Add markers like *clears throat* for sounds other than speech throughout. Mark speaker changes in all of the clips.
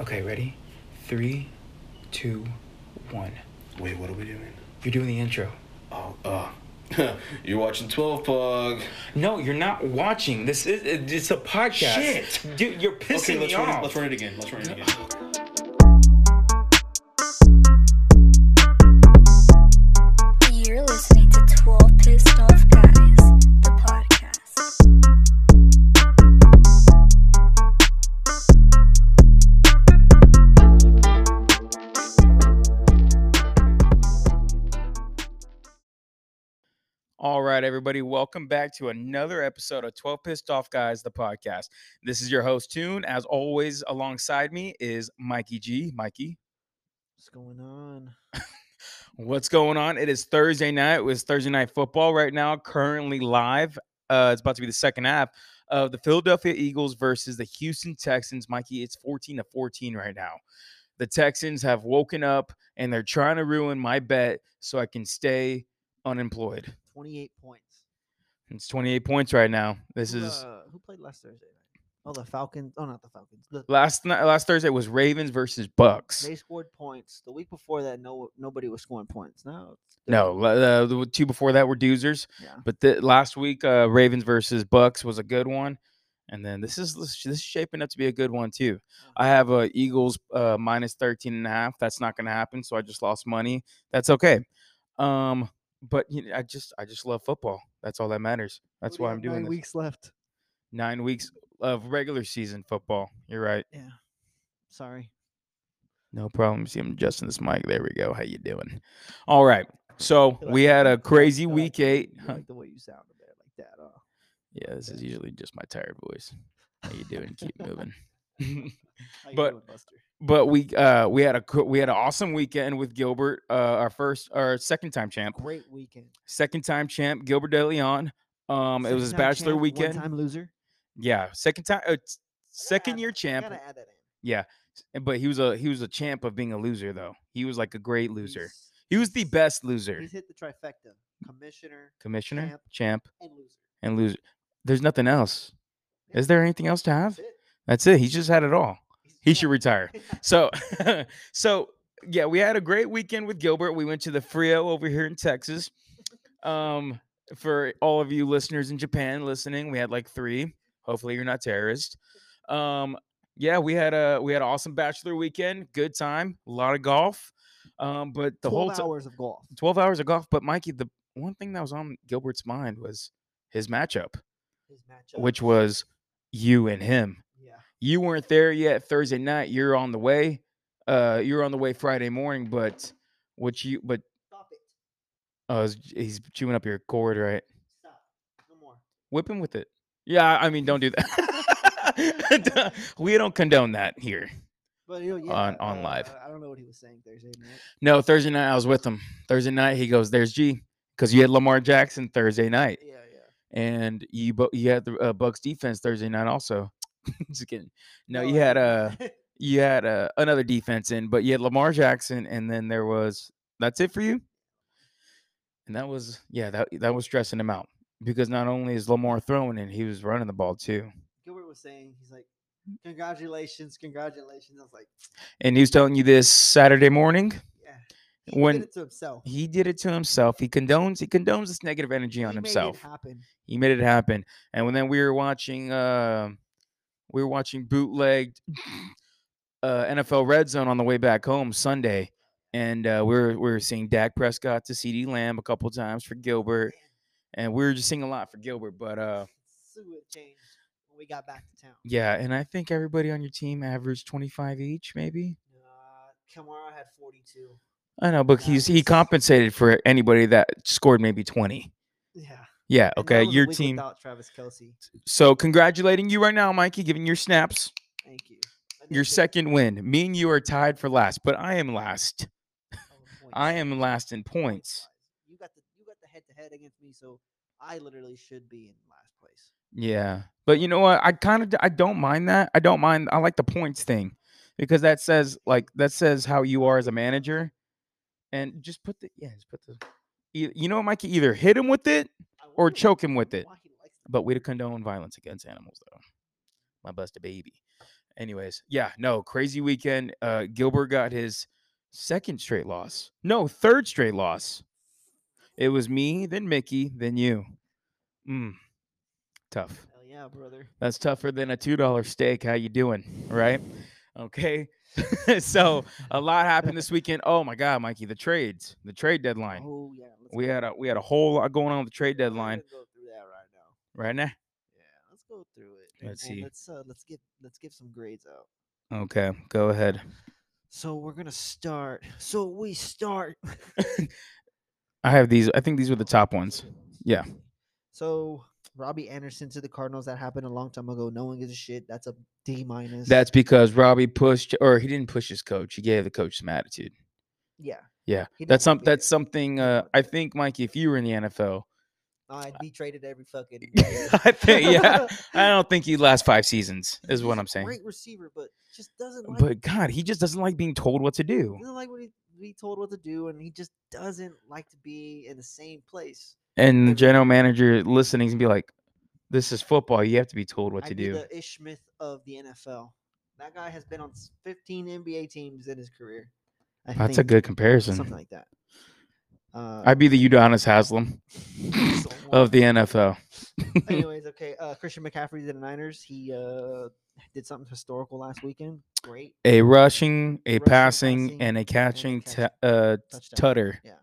Speaker 1: Okay, ready? Three, two, one.
Speaker 2: Wait, what are we doing?
Speaker 1: You're doing the intro.
Speaker 2: Oh, uh, *laughs* you're watching 12 POG.
Speaker 1: No, you're not watching. This is it's a podcast.
Speaker 2: Shit.
Speaker 1: Dude, you're pissing
Speaker 2: Okay, let's
Speaker 1: me
Speaker 2: run,
Speaker 1: off.
Speaker 2: it, let's run it again. Let's run it again.
Speaker 1: Everybody, welcome back to another episode of 12 Pissed Off Guys, the podcast. This is your host, Tune. As always, alongside me is Mikey G. Mikey,
Speaker 3: What's going on?
Speaker 1: what's going on? It is Thursday night. It was Thursday night football right now, currently live. Uh, it's about to be the second half of the Philadelphia Eagles versus the Houston Texans. Mikey, it's 14 to 14 right now. The Texans have woken up and they're trying to ruin my bet so I can stay unemployed.
Speaker 3: 28 points.
Speaker 1: It's 28 points right now. This
Speaker 3: who,
Speaker 1: is
Speaker 3: uh, who played last Thursday night? Oh, the Falcons. Oh, not the Falcons. The,
Speaker 1: last night. Last Thursday was Ravens versus Bucks.
Speaker 3: they scored points. The week before that, no nobody was scoring points.
Speaker 1: No, No, uh, the two before that were Doozers.
Speaker 3: Yeah.
Speaker 1: But the, last week, uh, Ravens versus Bucks was a good one, and then this is this is shaping up to be a good one too. I have uh, Eagles uh, minus 13 and a half. That's not going to happen, so I just lost money. That's okay. Um, but you know, I just I just love football. That's all that matters. That's
Speaker 3: What do you
Speaker 1: why I'm doing
Speaker 3: nine
Speaker 1: this.
Speaker 3: weeks left.
Speaker 1: Nine weeks of regular season football. You're right.
Speaker 3: Yeah. Sorry.
Speaker 1: No problem. See, I'm adjusting this mic. There we go. How you doing? All right. So
Speaker 3: like
Speaker 1: we had a crazy
Speaker 3: like
Speaker 1: week eight. Huh.
Speaker 3: like the way you sounded there, like that. Uh,
Speaker 1: Yeah, this is usually just my tired voice. How you doing? Keep *laughs* moving.
Speaker 3: how *laughs* you
Speaker 1: But-
Speaker 3: doing, Buster?
Speaker 1: But we uh we had a we had an awesome weekend with Gilbert, uh our first our second time champ,
Speaker 3: Great weekend.
Speaker 1: second time champ Gilbert De Leon. Um, it was his bachelor
Speaker 3: champ,
Speaker 1: weekend.
Speaker 3: One-time loser.
Speaker 1: Yeah, second time, uh, second year champ.
Speaker 3: Add that in.
Speaker 1: Yeah, but he was a he was a champ of being a loser though. He was like a great loser.
Speaker 3: He's-
Speaker 1: He was the best loser.
Speaker 3: He's hit the trifecta: commissioner,
Speaker 1: Commissioner,
Speaker 3: champ.
Speaker 1: champ,
Speaker 3: and loser.
Speaker 1: and loser. There's nothing else. Is there anything else to have?
Speaker 3: that's it.
Speaker 1: That's it. He's just had it all. He should retire. So, *laughs* so yeah, we had a great weekend with Gilbert. We went to the Frio over here in Texas. Um, for all of you listeners in Japan listening, we had like three. Hopefully, you're not terrorist. Um, yeah, we had a we had an awesome bachelor weekend. Good time, a lot of golf. Um, but the whole
Speaker 3: 12
Speaker 1: time,
Speaker 3: hours of golf.
Speaker 1: 12 hours of golf. But Mikey, the one thing that was on Gilbert's mind was his matchup,
Speaker 3: His matchup.
Speaker 1: which was you and him. You weren't there yet Thursday night. You're on the way. Uh, you're on the way Friday morning, but what you but
Speaker 3: Stop it.
Speaker 1: uh, he's chewing up your cord, right?
Speaker 3: Stop. No more.
Speaker 1: Whip him with it. Yeah, I mean, don't do that. *laughs* *laughs* we don't condone that here.
Speaker 3: But you know, yeah,
Speaker 1: On- on
Speaker 3: uh,
Speaker 1: live.
Speaker 3: I don't know what he was saying Thursday night.
Speaker 1: No, Thursday night I was with him. Thursday night he goes, "There's G," because you had Lamar Jackson Thursday night,
Speaker 3: Yeah, yeah.
Speaker 1: and you you had the uh, Bucks defense Thursday night also. *laughs* Just kidding. No, you had
Speaker 3: didn't.
Speaker 1: uh *laughs* you had uh, another defense in, but you had Lamar Jackson, and then there was that's it for you. And that was yeah, that that was stressing him out because not only is Lamar throwing and he was running the ball too,
Speaker 3: Gilbert was saying he's like, congratulations, congratulations. I was like,
Speaker 1: and he was telling you this Saturday morning.
Speaker 3: yeah. He
Speaker 1: When
Speaker 3: did it to himself.
Speaker 1: He did it to himself. He condones he condones this negative energy on
Speaker 3: He made it
Speaker 1: himself.
Speaker 3: happen.
Speaker 1: He made it happen. And when then we were watching uh we were watching bootlegged *clears throat* uh NFL Red Zone on the way back home Sunday. And uh we were we were seeing Dak Prescott to CeeDee Lamb a couple times for Gilbert. And we were just seeing a lot for Gilbert. But uh *laughs*
Speaker 3: Sue it changed when we got back to town.
Speaker 1: yeah, and I think everybody on your team averaged twenty five each, maybe.
Speaker 3: Uh, Kamara had 42.
Speaker 1: I know, but he's he compensated for anybody that scored maybe twenty.
Speaker 3: Yeah.
Speaker 1: Yeah, okay. Your team.
Speaker 3: Without Travis Kelce.
Speaker 1: So congratulating you right now, Mikey, giving your snaps.
Speaker 3: Thank you.
Speaker 1: Your second win. Me and you are tied for last, but I am last.
Speaker 3: Oh, all *laughs*
Speaker 1: I am last in points.
Speaker 3: You got the you got the head to head against me, so I literally should be in last place.
Speaker 1: Yeah. But you know what? I kind of I don't mind that. I don't mind. I like the points thing because that says like that says how you are as a manager. And just put the yeah, just put the you know what, Mikey? Either hit him with it, Or choke him with it.
Speaker 3: why he likes that.
Speaker 1: but we to condone violence against animals though. My busted baby. Anyways, yeah, no, crazy weekend. Uh Gilbert got his second straight loss. No, third straight loss. It was me, then Mickey, then you. Mm. Tough.
Speaker 3: Hell yeah, brother.
Speaker 1: That's tougher than a two dollar steak. How you doing? Right? Okay. *laughs* so a lot happened this weekend. Oh my god, Mikey, the trades, the trade deadline.
Speaker 3: Oh yeah.
Speaker 1: We
Speaker 3: go.
Speaker 1: had a we had a whole lot going on with the trade deadline.
Speaker 3: Go through that right now.
Speaker 1: Right now.
Speaker 3: Yeah, let's go through it.
Speaker 1: Let's
Speaker 3: and
Speaker 1: see.
Speaker 3: Let's uh, let's get let's give some grades out.
Speaker 1: Okay, go ahead.
Speaker 3: So we're gonna start. So we start. *laughs*
Speaker 1: I have these. I think these were the top ones. Yeah. *laughs*
Speaker 3: So Robbie Anderson to the Cardinals. That happened a long time ago. No one gives a shit. That's a D minus.
Speaker 1: That's because Robbie pushed, or he didn't push his coach. He gave the coach some attitude.
Speaker 3: yeah.
Speaker 1: Yeah, that's some. That's
Speaker 3: there.
Speaker 1: something. Uh, I think, Mikey, if you were in the NFL,
Speaker 3: I'd be traded every fucking. *laughs*
Speaker 1: I think, yeah, *laughs* I don't think he'd last five seasons. Is
Speaker 3: He's
Speaker 1: what I'm saying.
Speaker 3: Great receiver, but just doesn't like.
Speaker 1: But God, he just doesn't like being told what to do.
Speaker 3: doesn't like what he be told what to do, and he just doesn't like to be in the same place.
Speaker 1: And the general manager listening and be like, "This is football. You have to be told what to
Speaker 3: I'd be
Speaker 1: do."
Speaker 3: the Ish Smith of the NFL. That guy has been on 15 NBA teams in his career. I
Speaker 1: That's a
Speaker 3: think,
Speaker 1: good comparison.
Speaker 3: Something like that. Uh,
Speaker 1: I'd be the Udonis
Speaker 3: Haslem *laughs* *laughs*
Speaker 1: of the NFL. *laughs*
Speaker 3: Anyways, okay. Uh, Christian McCaffrey to the Niners. He uh, did something historical last weekend. Great
Speaker 1: A rushing, a
Speaker 3: Rushing,
Speaker 1: passing,
Speaker 3: passing,
Speaker 1: and a catching
Speaker 3: catch-
Speaker 1: t- uh, tutter.
Speaker 3: Yeah.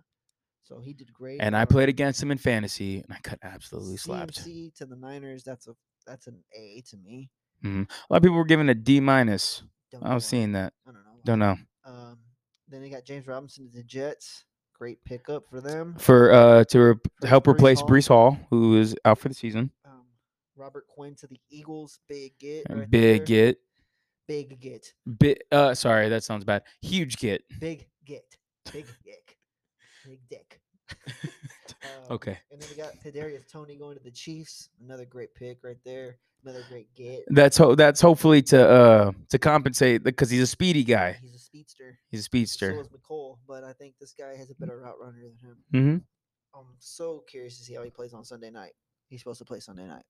Speaker 3: So he did great.
Speaker 1: And I played against him in fantasy, and I got absolutely slapped.
Speaker 3: CMC to the Niners. That's a that's an A to me.
Speaker 1: A lot of people were giving a D minus. I was seeing that.
Speaker 3: I don't know. why.
Speaker 1: Don't know
Speaker 3: Um, then they got James Robinson to the Jets. Great pickup for them.
Speaker 1: for uh to, re-
Speaker 3: For
Speaker 1: help
Speaker 3: Breece
Speaker 1: replace
Speaker 3: Hall.
Speaker 1: Breece Hall, who is out for the season.
Speaker 3: Um, Robert Quinn to the Eagles. Big get. Right
Speaker 1: big
Speaker 3: there.
Speaker 1: get,
Speaker 3: Big get.
Speaker 1: bit. Uh, sorry, that sounds bad. Huge get.
Speaker 3: Big get. Big dick. Big dick. Um,
Speaker 1: Okay,
Speaker 3: And then we got Kadarius Toney going to the Chiefs. Another great pick right there. Another great get.
Speaker 1: that's ho- that's hopefully to uh to compensate because he's a speedy guy.
Speaker 3: He's a speedster.
Speaker 1: He's a
Speaker 3: So
Speaker 1: speedster.
Speaker 3: is Mecole, but I think this guy has a better route runner than him.
Speaker 1: Mm-hmm.
Speaker 3: I'm so curious to see how he plays on Sunday night. He's supposed to play Sunday night,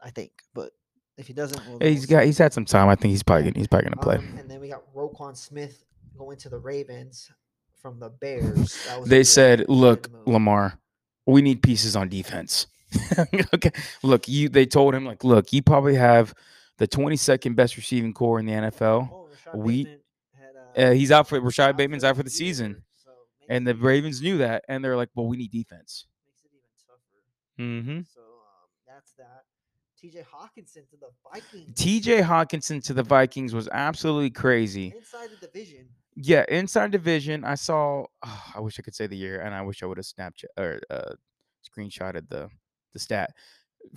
Speaker 3: I think. But if he doesn't, well,
Speaker 1: He's got he's had some time. I think he's probably gonna, he's probably gonna play.
Speaker 3: Um, and then we got Roquan Smith going to the Ravens from the Bears.
Speaker 1: They said, "Look,
Speaker 3: move.
Speaker 1: Lamar, we need pieces on defense." *laughs* okay, look, you. They told him like, "Look, you probably have the 22nd best receiving core in the NFL,
Speaker 3: Oh,
Speaker 1: we-
Speaker 3: had,
Speaker 1: Uh, he's out for Rashod
Speaker 3: out
Speaker 1: Bateman's out for the
Speaker 3: year,
Speaker 1: season,
Speaker 3: so
Speaker 1: and the Ravens knew that, and they're like, "Well, we need defense."
Speaker 3: makes it even tougher.
Speaker 1: Mm-hmm.
Speaker 3: So um, that's that. T.J. Hockenson to the Vikings.
Speaker 1: T.J. Hockenson to the Vikings was absolutely crazy.
Speaker 3: inside the division.
Speaker 1: Yeah, inside division, I saw. oh, I wish I could say the year, and I wish I would have Snapchat or uh, screenshotted the the stat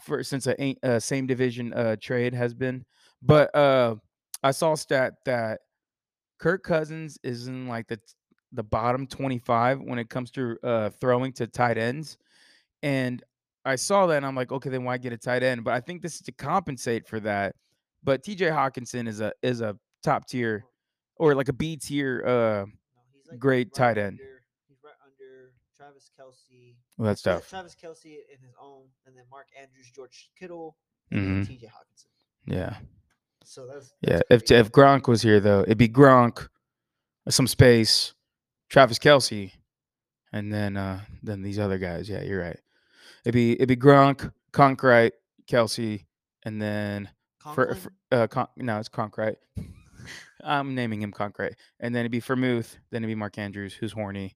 Speaker 1: for since a uh, same division uh, trade has been. But uh, I saw stat that Kirk Cousins is in like the the bottom twenty five when it comes to uh, throwing to tight ends, and I saw that and I'm like, okay, then why get a tight end? But I think this is to compensate for that. But T.J. Hockenson is a is a top tier or like a B tier. Uh,
Speaker 3: No, like
Speaker 1: Great
Speaker 3: right
Speaker 1: tight end.
Speaker 3: Under, he's right under Travis Kelce.
Speaker 1: well, that's tough.
Speaker 3: Travis Kelce in his own, and then Mark Andrews, George Kittle,
Speaker 1: Mhm.
Speaker 3: T.J. Hockenson.
Speaker 1: Yeah,
Speaker 3: So that's,
Speaker 1: yeah. If if Gronk was here though, it'd be Gronk, some space, Travis Kelce, and then uh then these other guys. Yeah, you're right. It'd be it'd be Gronk, Conkright, Kelce, and then for,
Speaker 3: Conklin?
Speaker 1: for uh Con- no, it's Conkright. I'm naming him Concrete, and then it'd be Vermouth. Then it'd be Mark Andrews, who's horny,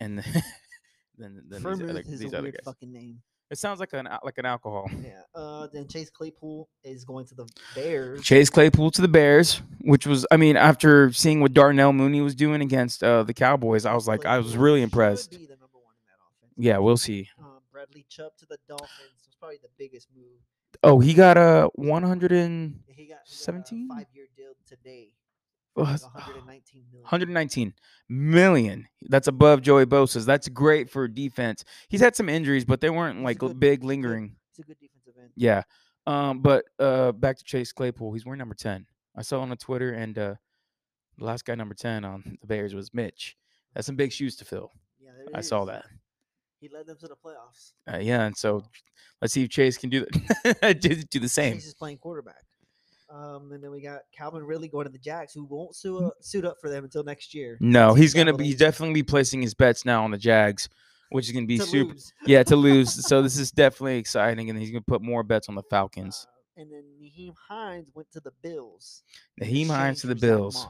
Speaker 1: and then *laughs* then, then these other,
Speaker 3: is
Speaker 1: these
Speaker 3: a
Speaker 1: other
Speaker 3: weird
Speaker 1: guys.
Speaker 3: fucking name.
Speaker 1: It sounds like an like an alcohol.
Speaker 3: Yeah. Uh, then Chase Claypool is going to the Bears.
Speaker 1: Chase Claypool to the Bears, which was, I mean, after seeing what Darnell Mooney was doing against uh, the Cowboys, I was like, I was really impressed.
Speaker 3: be the number one in that offense.
Speaker 1: Yeah, we'll see.
Speaker 3: Um, Bradley Chubb to the Dolphins was probably the biggest move.
Speaker 1: Oh, he got a 100 and
Speaker 3: He got, he got
Speaker 1: 17?
Speaker 3: a five-year today. Like 119 million.
Speaker 1: 119 million. That's above Joey Bosa's. That's great for defense. He's had some injuries, but they weren't like
Speaker 3: good-
Speaker 1: big
Speaker 3: he's a good-
Speaker 1: lingering.
Speaker 3: He's a good defensive end.
Speaker 1: Yeah. Um, but uh, back to Chase Claypool. He's wearing number 10. I saw on the Twitter, and uh, the last guy number 10 on *laughs* the Bears was Mitch. That's some big shoes to fill.
Speaker 3: Yeah,
Speaker 1: I saw that.
Speaker 3: He led them to the playoffs.
Speaker 1: Uh, yeah, and so let's see if Chase can do that. *laughs* do, do the same.
Speaker 3: Chase is playing quarterback. Um, and then we got Calvin Ridley going to the Jacks, who won't sue up, suit up for them until next year.
Speaker 1: No, he's gonna be he's definitely be placing his bets now on the Jags, which is gonna be
Speaker 3: to
Speaker 1: super.
Speaker 3: lose.
Speaker 1: Yeah, to lose. *laughs* so this is definitely exciting, and he's gonna put more bets on the Falcons.
Speaker 3: Uh, and then Nyheim Hines went to the Bills.
Speaker 1: Nyheim Hines to the Bills.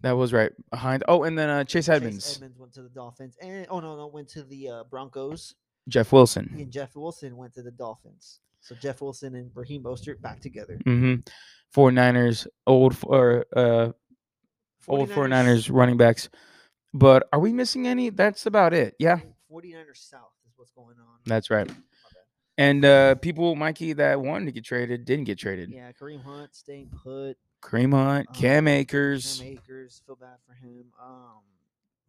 Speaker 1: That was right behind. Oh, and then uh, Chase Edmonds,
Speaker 3: Chase Edmonds went to the Dolphins, and oh no, no, went to the uh, Broncos.
Speaker 1: Jeff Wilson.
Speaker 3: And Jeff Wilson went to the Dolphins. So Jeff Wilson and Raheem Mostert back together.
Speaker 1: Mm-hmm. 49ers, old or uh, old 49ers running backs. But are we missing any? That's about it. Yeah,
Speaker 3: 49ers South is what's going on.
Speaker 1: that's right. And uh, people, Mikey, that wanted to get traded didn't get traded.
Speaker 3: Yeah, Kareem Hunt staying put.
Speaker 1: Kareem Hunt, Cam
Speaker 3: um,
Speaker 1: Akers,
Speaker 3: Cam Akers, feel bad for him. Um,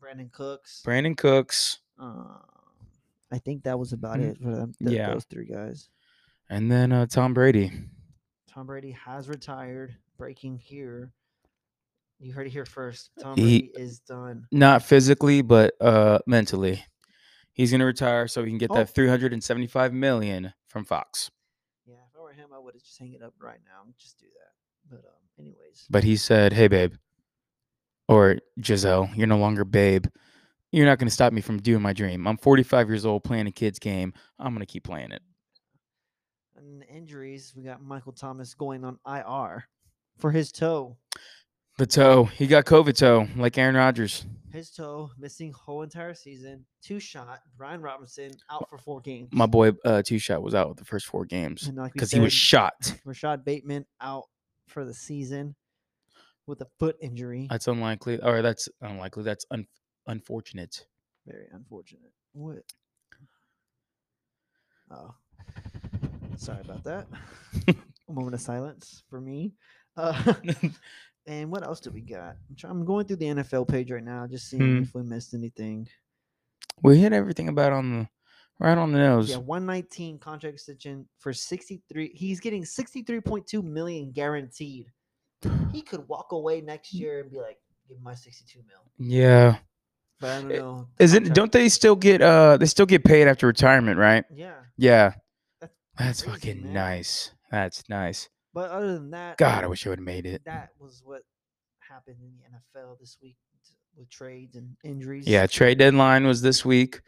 Speaker 3: Brandin Cooks.
Speaker 1: Brandin Cooks,
Speaker 3: Um, I think that was about
Speaker 1: Mm,
Speaker 3: it for them. th-
Speaker 1: yeah.
Speaker 3: those three guys.
Speaker 1: And then uh, Tom Brady.
Speaker 3: Tom Brady has retired. Breaking here. You heard it here first. Tom
Speaker 1: He-
Speaker 3: Brady is done.
Speaker 1: Not physically, but uh, mentally. He's gonna retire so he can get
Speaker 3: Oh.
Speaker 1: that 375 million from Fox.
Speaker 3: Yeah, if I were him, I would have just hang it up right now. Just do that. But um, anyways,
Speaker 1: But he said, "Hey, babe, or Gisele, you're no longer babe. You're not gonna stop me from doing my dream. I'm 45 years old, playing a kid's game. I'm gonna keep playing it."
Speaker 3: And injuries, we got Michael Thomas going on IR for his toe.
Speaker 1: The toe, he got COVID toe, like Aaron Rodgers.
Speaker 3: His toe missing whole entire season. Two shot. Brian Robinson out for four games.
Speaker 1: My boy, uh, Two Shot was out with the first four games
Speaker 3: And like
Speaker 1: because he was shot.
Speaker 3: Rashod Bateman out for the season with a foot injury.
Speaker 1: That's unlikely, or that's unlikely. That's un- unfortunate.
Speaker 3: Very unfortunate. What? Oh, sorry about that. *laughs* a moment of silence for me. *laughs* Uh, *laughs* and what else do we got? I'm, try- I'm going through the NFL page right now, just seeing
Speaker 1: Hmm.
Speaker 3: if we missed anything.
Speaker 1: we hit everything about on the right on the nose.
Speaker 3: Yeah, 119 contract extension for 63. He's getting 63.2 million guaranteed. He *sighs* could walk away next year and be like, "Give my 62 mil."
Speaker 1: Yeah.
Speaker 3: But I don't know.
Speaker 1: Is it? Don't they still get? Uh, they still get paid after retirement, right?
Speaker 3: Yeah,
Speaker 1: Yeah.
Speaker 3: That's crazy,
Speaker 1: fucking
Speaker 3: man.
Speaker 1: nice. That's nice.
Speaker 3: but other than that,
Speaker 1: God, I wish I would have made it.
Speaker 3: that was what happened in the NFL this week with trades and injuries.
Speaker 1: Yeah, trade deadline was this week,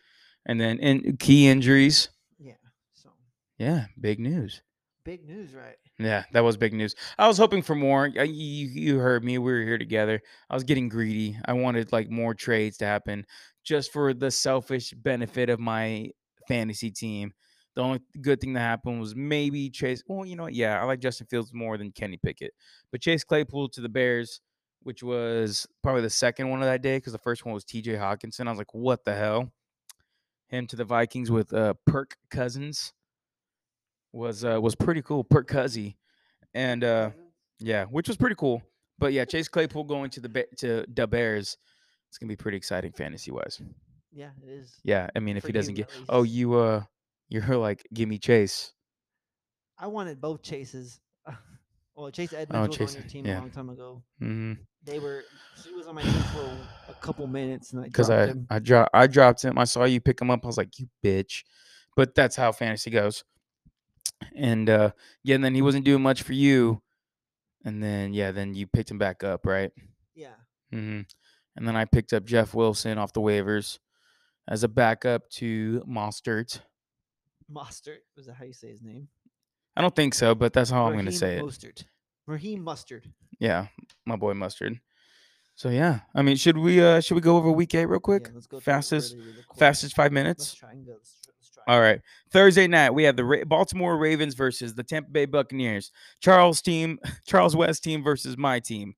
Speaker 1: and then in key injuries.
Speaker 3: Yeah. So
Speaker 1: Yeah, big news.
Speaker 3: big news, right?
Speaker 1: Yeah, that was big news. I was hoping for more. You, you heard me. We were here together. I was getting greedy. I wanted like more trades to happen just for the selfish benefit of my fantasy team. The only good thing that happened was maybe Chase. Well, you know what? Yeah, I like Justin Fields more than Kenny Pickett. But Chase Claypool to the Bears, which was probably the second one of that day because the first one was TJ Hockenson. I was like, what the hell? Him to the Vikings with uh, Perk Cousins was uh, was pretty cool. Perk Cuzzy. And uh, yeah, which was pretty cool. But yeah, Chase Claypool going to the Ba- to the Bears, it's gonna be pretty exciting fantasy wise.
Speaker 3: yeah, it is.
Speaker 1: Yeah, I mean, if
Speaker 3: For
Speaker 1: he doesn't
Speaker 3: you,
Speaker 1: get, oh, you uh, you're like, give me Chase.
Speaker 3: I wanted both chases. *laughs* well, Chase Edmonds was
Speaker 1: Chase,
Speaker 3: on your team
Speaker 1: yeah.
Speaker 3: a long time ago.
Speaker 1: Mm-hmm.
Speaker 3: They were. He was on my team for a couple minutes, and I
Speaker 1: Because I
Speaker 3: him.
Speaker 1: I dropped I dropped him. I saw you pick him up. I was like, you bitch. But that's how fantasy goes. And uh, yeah, and then he wasn't doing much for you. And then yeah, then you picked him back up, right?
Speaker 3: Yeah.
Speaker 1: Mm-hmm. And then I picked up Jeff Wilson off the waivers as a backup to Mostert.
Speaker 3: Mustard. Was that how you say his name?
Speaker 1: I don't think so, but that's how I'm going to
Speaker 3: Raheem
Speaker 1: say it.
Speaker 3: Mostert. Raheem Mustard.
Speaker 1: Yeah, my boy Mustard. So yeah, I mean, should we uh should we go over week eight real quick?
Speaker 3: Yeah, let's go
Speaker 1: fastest
Speaker 3: really,
Speaker 1: fastest five minutes.
Speaker 3: try and go. Let's.
Speaker 1: All right. Thursday night, we have the Ra- Baltimore Ravens versus the Tampa Bay Buccaneers. Charles team, *laughs* Charles West team versus my team.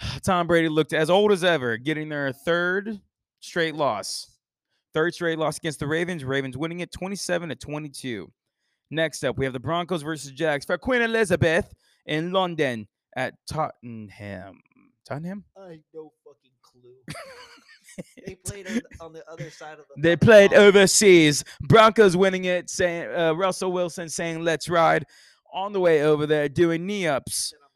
Speaker 1: *sighs* Tom Brady looked as old as ever, getting their third straight loss. Third straight loss against the Ravens. Ravens winning it 27 to 22. Next up, we have the Broncos versus Jags for Queen Elizabeth in London at Tottenham. Tottenham?
Speaker 3: I have no fucking clue. *laughs* they played on, on the other side of the.
Speaker 1: They played
Speaker 3: pond.
Speaker 1: overseas. Broncos winning it, saying uh, Russell Wilson saying "Let's ride" on the way over there, doing knee ups.
Speaker 3: Shit on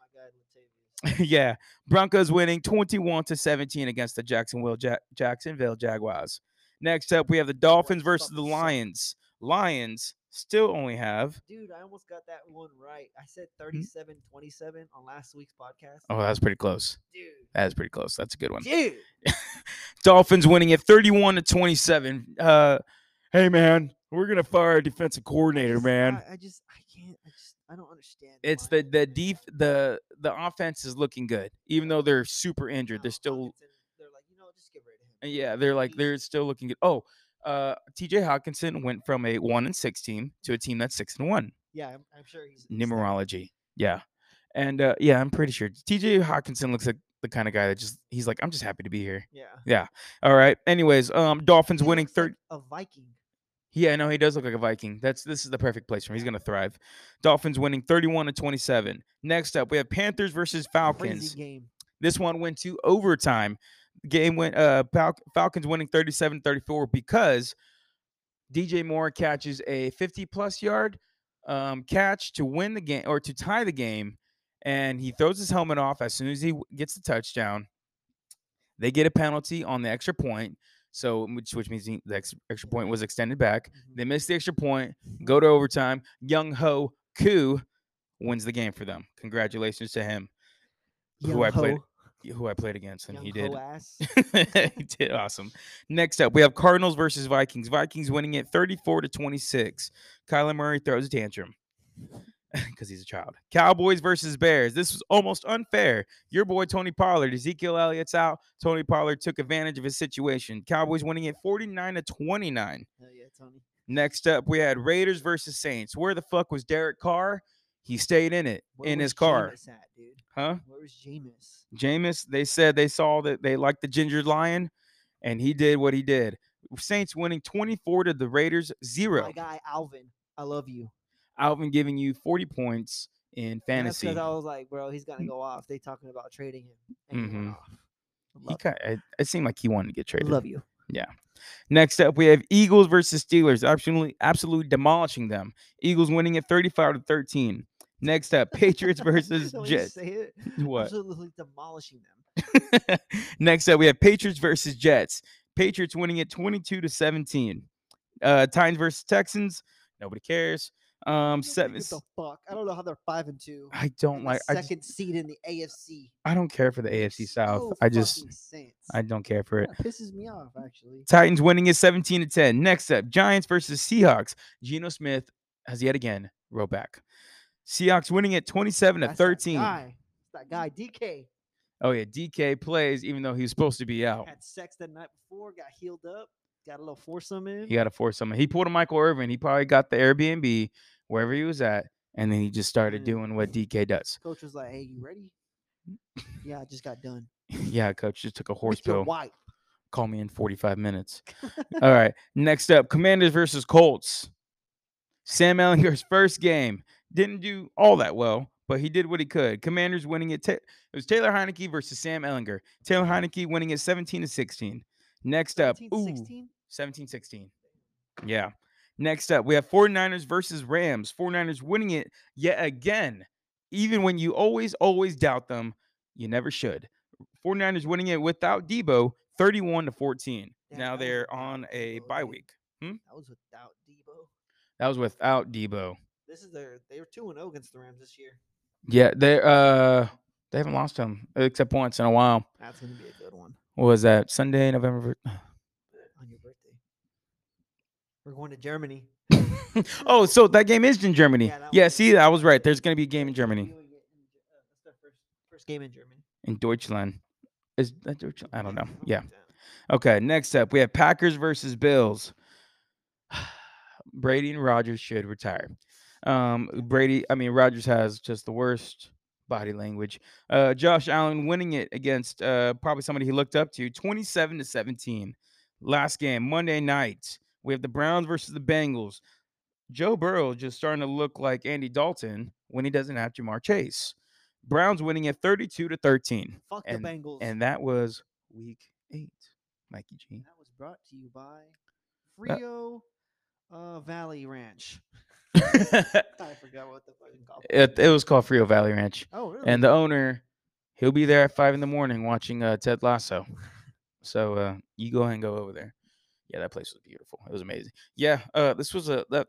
Speaker 3: my guy, Latavius. *laughs*
Speaker 1: yeah, Broncos winning twenty-one to seventeen against the Jacksonville ja- Jacksonville Jaguars. Next up, we have the Dolphins versus the. Lions. Lions still only have.
Speaker 3: Dude, I almost got that one right. I said 37 27 on last week's podcast.
Speaker 1: Oh, that's pretty close.
Speaker 3: Dude.
Speaker 1: That's pretty close. That's a good one.
Speaker 3: Dude. *laughs*
Speaker 1: Dolphins winning at 31 to 27. Uh, hey man, we're gonna fire a defensive
Speaker 3: I
Speaker 1: coordinator,
Speaker 3: just-
Speaker 1: man.
Speaker 3: I, I just, I can't, I just, I don't understand.
Speaker 1: It's the the def- the the offense is looking good, even though they're super injured. They're still
Speaker 3: Hockenson, They're like, you know, just get rid of him.
Speaker 1: yeah, they're like they're still looking good. Oh, uh, T.J. Hockenson went from a one and six team to a team that's six and one.
Speaker 3: Yeah, I'm, I'm sure he's.
Speaker 1: Numerology, yeah, and uh, yeah, I'm pretty sure T.J. Hockenson looks like the kind of guy that just he's like I'm just happy to be here.
Speaker 3: Yeah. Yeah.
Speaker 1: All right. Anyways, um, Dolphins
Speaker 3: He
Speaker 1: winning
Speaker 3: looks like
Speaker 1: third.
Speaker 3: a Viking.
Speaker 1: Yeah, no, he does look like a Viking. That's this is the perfect place for him. He's gonna thrive. Dolphins winning 31 to 27. Next up, we have Panthers versus Falcons. This one went to overtime. Game went uh Fal- Falcons winning 37-34 because DJ Moore catches a 50 plus yard um, catch to win the game or to tie the game, and he throws his helmet off as soon as he gets the touchdown. They get a penalty on the extra point, so which which means the ex- extra point was extended back.
Speaker 3: Mhm.
Speaker 1: They miss the extra point, go to overtime. Younghoe Koo wins the game for them. Congratulations to him, who I played
Speaker 3: ho,
Speaker 1: who I played against, and
Speaker 3: young
Speaker 1: he did. *laughs* he did awesome. Next up, we have Cardinals versus Vikings. Vikings winning it 34 to 26. Kyler Murray throws a tantrum *laughs* because he's a child. Cowboys versus Bears. This was almost unfair. Your boy Tony Pollard, Ezekiel Elliott's out. Tony Pollard took advantage of his situation. Cowboys winning it 49 to 29.
Speaker 3: Hell yeah, Tony.
Speaker 1: Next up, we had Raiders versus Saints. Where the fuck was Derek Carr? He stayed in it
Speaker 3: Where
Speaker 1: in his car,
Speaker 3: Jameis at, dude?
Speaker 1: huh?
Speaker 3: Where was Jameis?
Speaker 1: Jameis, they said they saw that they liked the ginger lion, and he did what he did. Saints winning 24 to the Raiders zero.
Speaker 3: My guy Alvin, I love you.
Speaker 1: Alvin giving you 40 points in fantasy.
Speaker 3: Because I was like, bro, he's gonna mm. go off. They talking about trading him. And he went
Speaker 1: mm-hmm.
Speaker 3: off.
Speaker 1: He
Speaker 3: Love,
Speaker 1: kind it, it seemed like he wanted to get traded.
Speaker 3: love you. Yeah.
Speaker 1: Next up, we have Eagles versus Steelers, absolutely, absolutely demolishing them. Eagles winning at 35 to 13. Next up, Patriots *laughs* versus
Speaker 3: The way you
Speaker 1: Jets. *laughs* What?
Speaker 3: Absolutely demolishing them. *laughs*
Speaker 1: Next up, we have Patriots versus Jets. Patriots winning it 22 to 17. Uh, Titans versus Texans. Nobody cares. Um,
Speaker 3: What
Speaker 1: seven.
Speaker 3: the fuck? I don't know how they're five and two.
Speaker 1: I don't like.
Speaker 3: the
Speaker 1: I
Speaker 3: second seed in the AFC.
Speaker 1: I don't care for the AFC South.
Speaker 3: So
Speaker 1: I just
Speaker 3: sense.
Speaker 1: I don't care for it.
Speaker 3: That pisses me off actually.
Speaker 1: Titans winning it 17 to 10. Next up, Giants versus Seahawks. Geno Smith has yet again wrote back. Seahawks winning it 27 to
Speaker 3: That's that
Speaker 1: 13.
Speaker 3: guy. That guy DK
Speaker 1: Oh yeah, DK plays even though he was supposed to be out.
Speaker 3: had sex the night before, got healed up, got a little foursome in.
Speaker 1: He got a force someone. He pulled a Michael Irvin. He probably got the Airbnb wherever he was at, and then he just started
Speaker 3: Mm.
Speaker 1: doing what DK does.
Speaker 3: Coach was like, "Hey, you ready?" yeah, I just got done. *laughs*
Speaker 1: yeah, coach just took a *laughs* horse pill.
Speaker 3: wife.
Speaker 1: Call me in 45 minutes. *laughs* All right. Next up, Commanders versus Colts. Sam Ehlinger's first game didn't do all that well, but he did what he could. Commanders winning it. It was Taylor Heinicke versus Sam Ehlinger. Taylor Heinicke winning it 17 to 16. Next up,
Speaker 3: 17,
Speaker 1: ooh,
Speaker 3: 16?
Speaker 1: 17 16. Yeah. Next up, we have 49ers versus Rams. 49ers winning it yet again. Even when you always, always doubt them, you never should. 49ers winning it without Deebo, 31 to 14.
Speaker 3: Damn,
Speaker 1: now they're on a
Speaker 3: Deebo,
Speaker 1: bye week. Hmm?
Speaker 3: That was without Deebo.
Speaker 1: That was without Deebo.
Speaker 3: This is their. They were two and zero against the Rams this year.
Speaker 1: Yeah, they uh they haven't lost them except once in a while.
Speaker 3: That's gonna be a good one
Speaker 1: What was that? Sunday, November. *sighs*
Speaker 3: on your birthday. We're going to Germany. *laughs*
Speaker 1: oh, so that game is in Germany.
Speaker 3: Yeah,
Speaker 1: Yeah, see, I was right. There's gonna be a game in Germany.
Speaker 3: Doing it in Ge- uh, That's their first first game in Germany.
Speaker 1: In Deutschland. Is that Deutschland? I don't know. Yeah. Okay, next up, we have Packers versus Bills. *sighs* Brady and Rodgers should retire. Um, Brady, I mean, Rodgers has just the worst body language. Uh, Josh Allen winning it against uh, probably somebody he looked up to, 27 to 17. Last game, Monday night, we have the Browns versus the Bengals. Joe Burrow just starting to look like Andy Dalton when he doesn't have Ja'Marr Chase. Browns winning it 32 to 13.
Speaker 3: Fuck
Speaker 1: And-
Speaker 3: the Bengals.
Speaker 1: And that was week eight. Mikey G.
Speaker 3: that was brought to you by
Speaker 1: That-
Speaker 3: Frio uh, Valley Ranch. *laughs* *laughs* I forgot what the fucking called.
Speaker 1: it, it was called Frio Valley Ranch.
Speaker 3: Oh, really?
Speaker 1: And the owner, he'll be there at five in the morning watching uh, Ted Lasso. So uh, you go ahead and go over there. Yeah, that place was beautiful. It was amazing. Yeah, uh, this was a that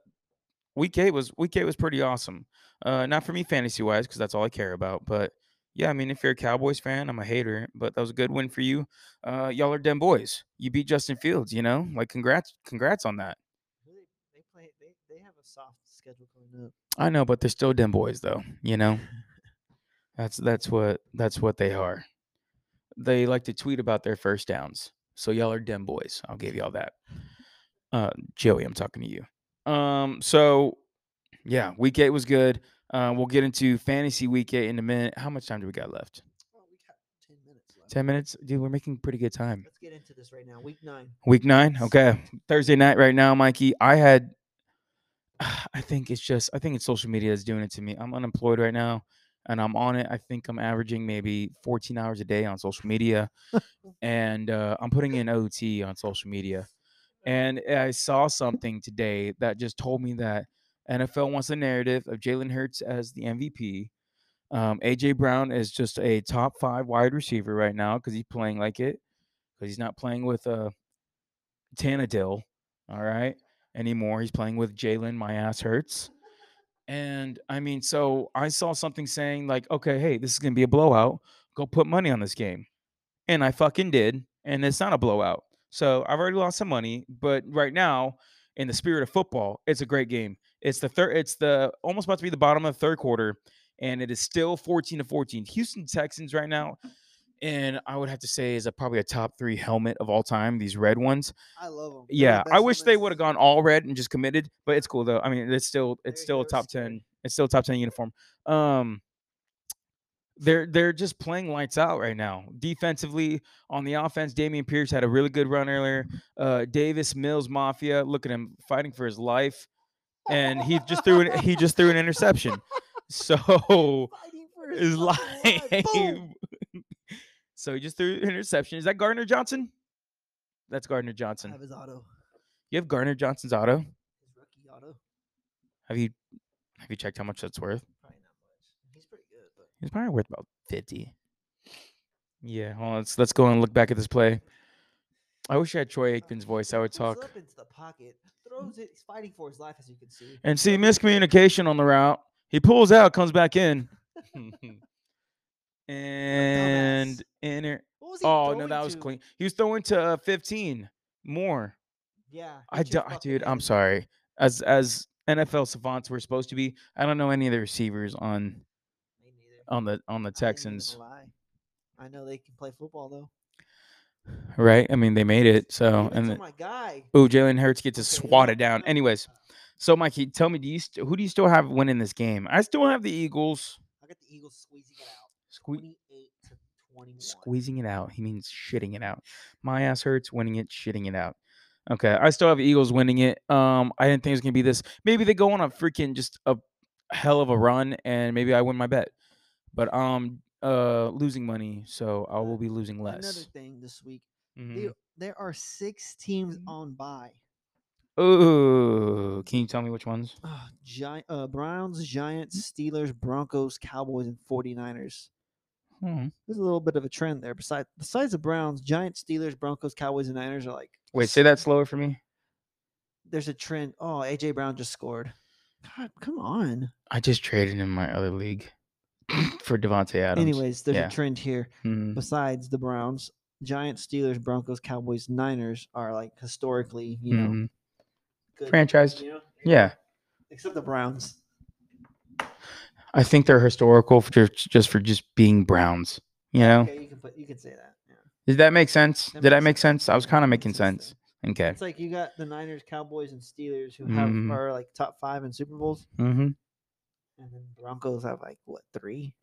Speaker 1: week eight was week eight was pretty awesome. Uh, not for me fantasy wise because that's all I care about. But yeah, I mean, if you're a Cowboys fan, I'm a hater, but that was a good win for you. Uh, y'all are dem boys. You beat Justin Fields. You know, like congrats, congrats on that.
Speaker 3: They, they play. They, they have a soft schedule coming up.
Speaker 1: I know, but they're still dem boys though. You know, *laughs* that's that's what that's what they are. They like to tweet about their first downs. So y'all are dem boys. I'll give y'all that. Uh, Joey, I'm talking to you. Um, so yeah, week eight was good. Uh, we'll get into fantasy week eight in a minute. How much time do we got left?
Speaker 3: Oh, we got ten minutes left.
Speaker 1: Ten minutes, dude. We're making pretty good time.
Speaker 3: Let's get into this right now. Week nine.
Speaker 1: Week nine, okay. Thursday night, right now, Mikey. I had, *sighs* I think it's just, I think it's social media that's doing it to me. I'm unemployed right now, and I'm on it. I think I'm averaging maybe 14 hours a day on social media, *laughs* and uh, I'm putting in OT on social media. And I saw something today that just told me that NFL wants a narrative of Jalen Hurts as the MVP. Um, AJ Brown is just a top five wide receiver right now because he's playing like it. Because he's not playing with uh, Tannehill, all right, anymore. He's playing with Jalen. My ass hurts. And I mean, so I saw something saying like, okay, hey, this is gonna be a blowout. Go put money on this game, and I fucking did, and it's not a blowout. So I've already lost some money, but right now, in the spirit of football, it's a great game. It's the third. It's the almost about to be the bottom of the third quarter, and it is still 14 to 14. Houston Texans right now, and I would have to say is a, probably a top three helmet of all time. These red ones.
Speaker 3: I love them.
Speaker 1: Yeah, I wish they would have gone all red and just committed, but it's cool though. I mean, it's still it's still a top ten. It's still a top ten uniform. Um, they're they're just playing lights out right now. Defensively, on the offense, Dameon Pierce had a really good run earlier. Uh, Davis Mills Mafia, look at him fighting for his life, and he just threw an, he just threw an interception. *laughs* So his life. *laughs* so he just threw an *laughs* interception. Is that Gardner Johnson? That's Gardner
Speaker 3: I
Speaker 1: Johnson.
Speaker 3: have his auto.
Speaker 1: You have Gardner Johnson's auto.
Speaker 3: His rookie auto.
Speaker 1: Have you have you checked how much that's worth?
Speaker 3: Probably not much. He's pretty good, but
Speaker 1: It's probably worth about fifty. Yeah, well, let's let's go and look back at this play. I wish I had Troy Aikman's voice. I *laughs* would talk
Speaker 3: up into the pocket, throws it. He's fighting for his life, as you can see.
Speaker 1: and see miscommunication on the route. He pulls out, comes back in, *laughs* and inter.
Speaker 3: What was he
Speaker 1: Oh no, that was
Speaker 3: to?
Speaker 1: clean. He was throwing to uh, fifteen more.
Speaker 3: Yeah.
Speaker 1: I do,
Speaker 3: just bucked
Speaker 1: dude. I'm sorry. As as NFL savants we're supposed to be. I don't know any of the receivers on on the on the
Speaker 3: I ain't even gonna
Speaker 1: Texans.
Speaker 3: lie. I know they can play football though.
Speaker 1: right? I mean, they made it. So, Oh, and the,
Speaker 3: my guy.
Speaker 1: ooh, Jalen Hurts gets to
Speaker 3: Okay,
Speaker 1: swat
Speaker 3: yeah,
Speaker 1: it down. Anyways, so Mikey, tell me, do you st- who do you still have winning this game? I still have the Eagles
Speaker 3: I got the Eagles squeezing it out.
Speaker 1: sque-
Speaker 3: 28 to 21.
Speaker 1: Squeezing it out. He means shitting it out. My ass hurts, winning it, shitting it out. Okay, I still have Eagles winning it. Um, I didn't think it was gonna be this. Maybe they go on a freaking just a hell of a run, and maybe I win my bet. But um, uh, losing money, so I will be losing less.
Speaker 3: Another thing this week,
Speaker 1: Mhm.
Speaker 3: there, there are six teams
Speaker 1: Mm-hmm.
Speaker 3: on bye.
Speaker 1: Ooh, can you tell me which ones?
Speaker 3: Uh, Gi- uh, Browns. Giants, Steelers, Broncos, Cowboys, and 49ers.
Speaker 1: Hmm.
Speaker 3: There's a little bit of a trend there. Besides, besides the Browns, Giants, Steelers, Broncos, Cowboys, and Niners are like.
Speaker 1: Wait, say that slower for me.
Speaker 3: There's a trend. Oh, AJ Brown just scored. God, come on.
Speaker 1: I just traded in my other league *clears throat* for Davante Adams.
Speaker 3: Anyways, there's
Speaker 1: yeah.
Speaker 3: a trend here.
Speaker 1: Mhm.
Speaker 3: Besides the Browns, Giants, Steelers, Broncos, Cowboys, Niners are like historically, you know,
Speaker 1: Mhm.
Speaker 3: good.
Speaker 1: franchised.
Speaker 3: You know?
Speaker 1: Yeah,
Speaker 3: Except the Browns.
Speaker 1: I think they're historical for just, just for just being Browns. You know,
Speaker 3: Okay, you can put you can say that. Yeah.
Speaker 1: did that make sense?
Speaker 3: That
Speaker 1: Did that make sense? I was kind of making
Speaker 3: sense
Speaker 1: sense. Okay.
Speaker 3: It's like you got the Niners, Cowboys, and Steelers who have
Speaker 1: Mhm.
Speaker 3: are like top five in Super Bowls,
Speaker 1: Mm-hmm.
Speaker 3: and then Broncos have like what three?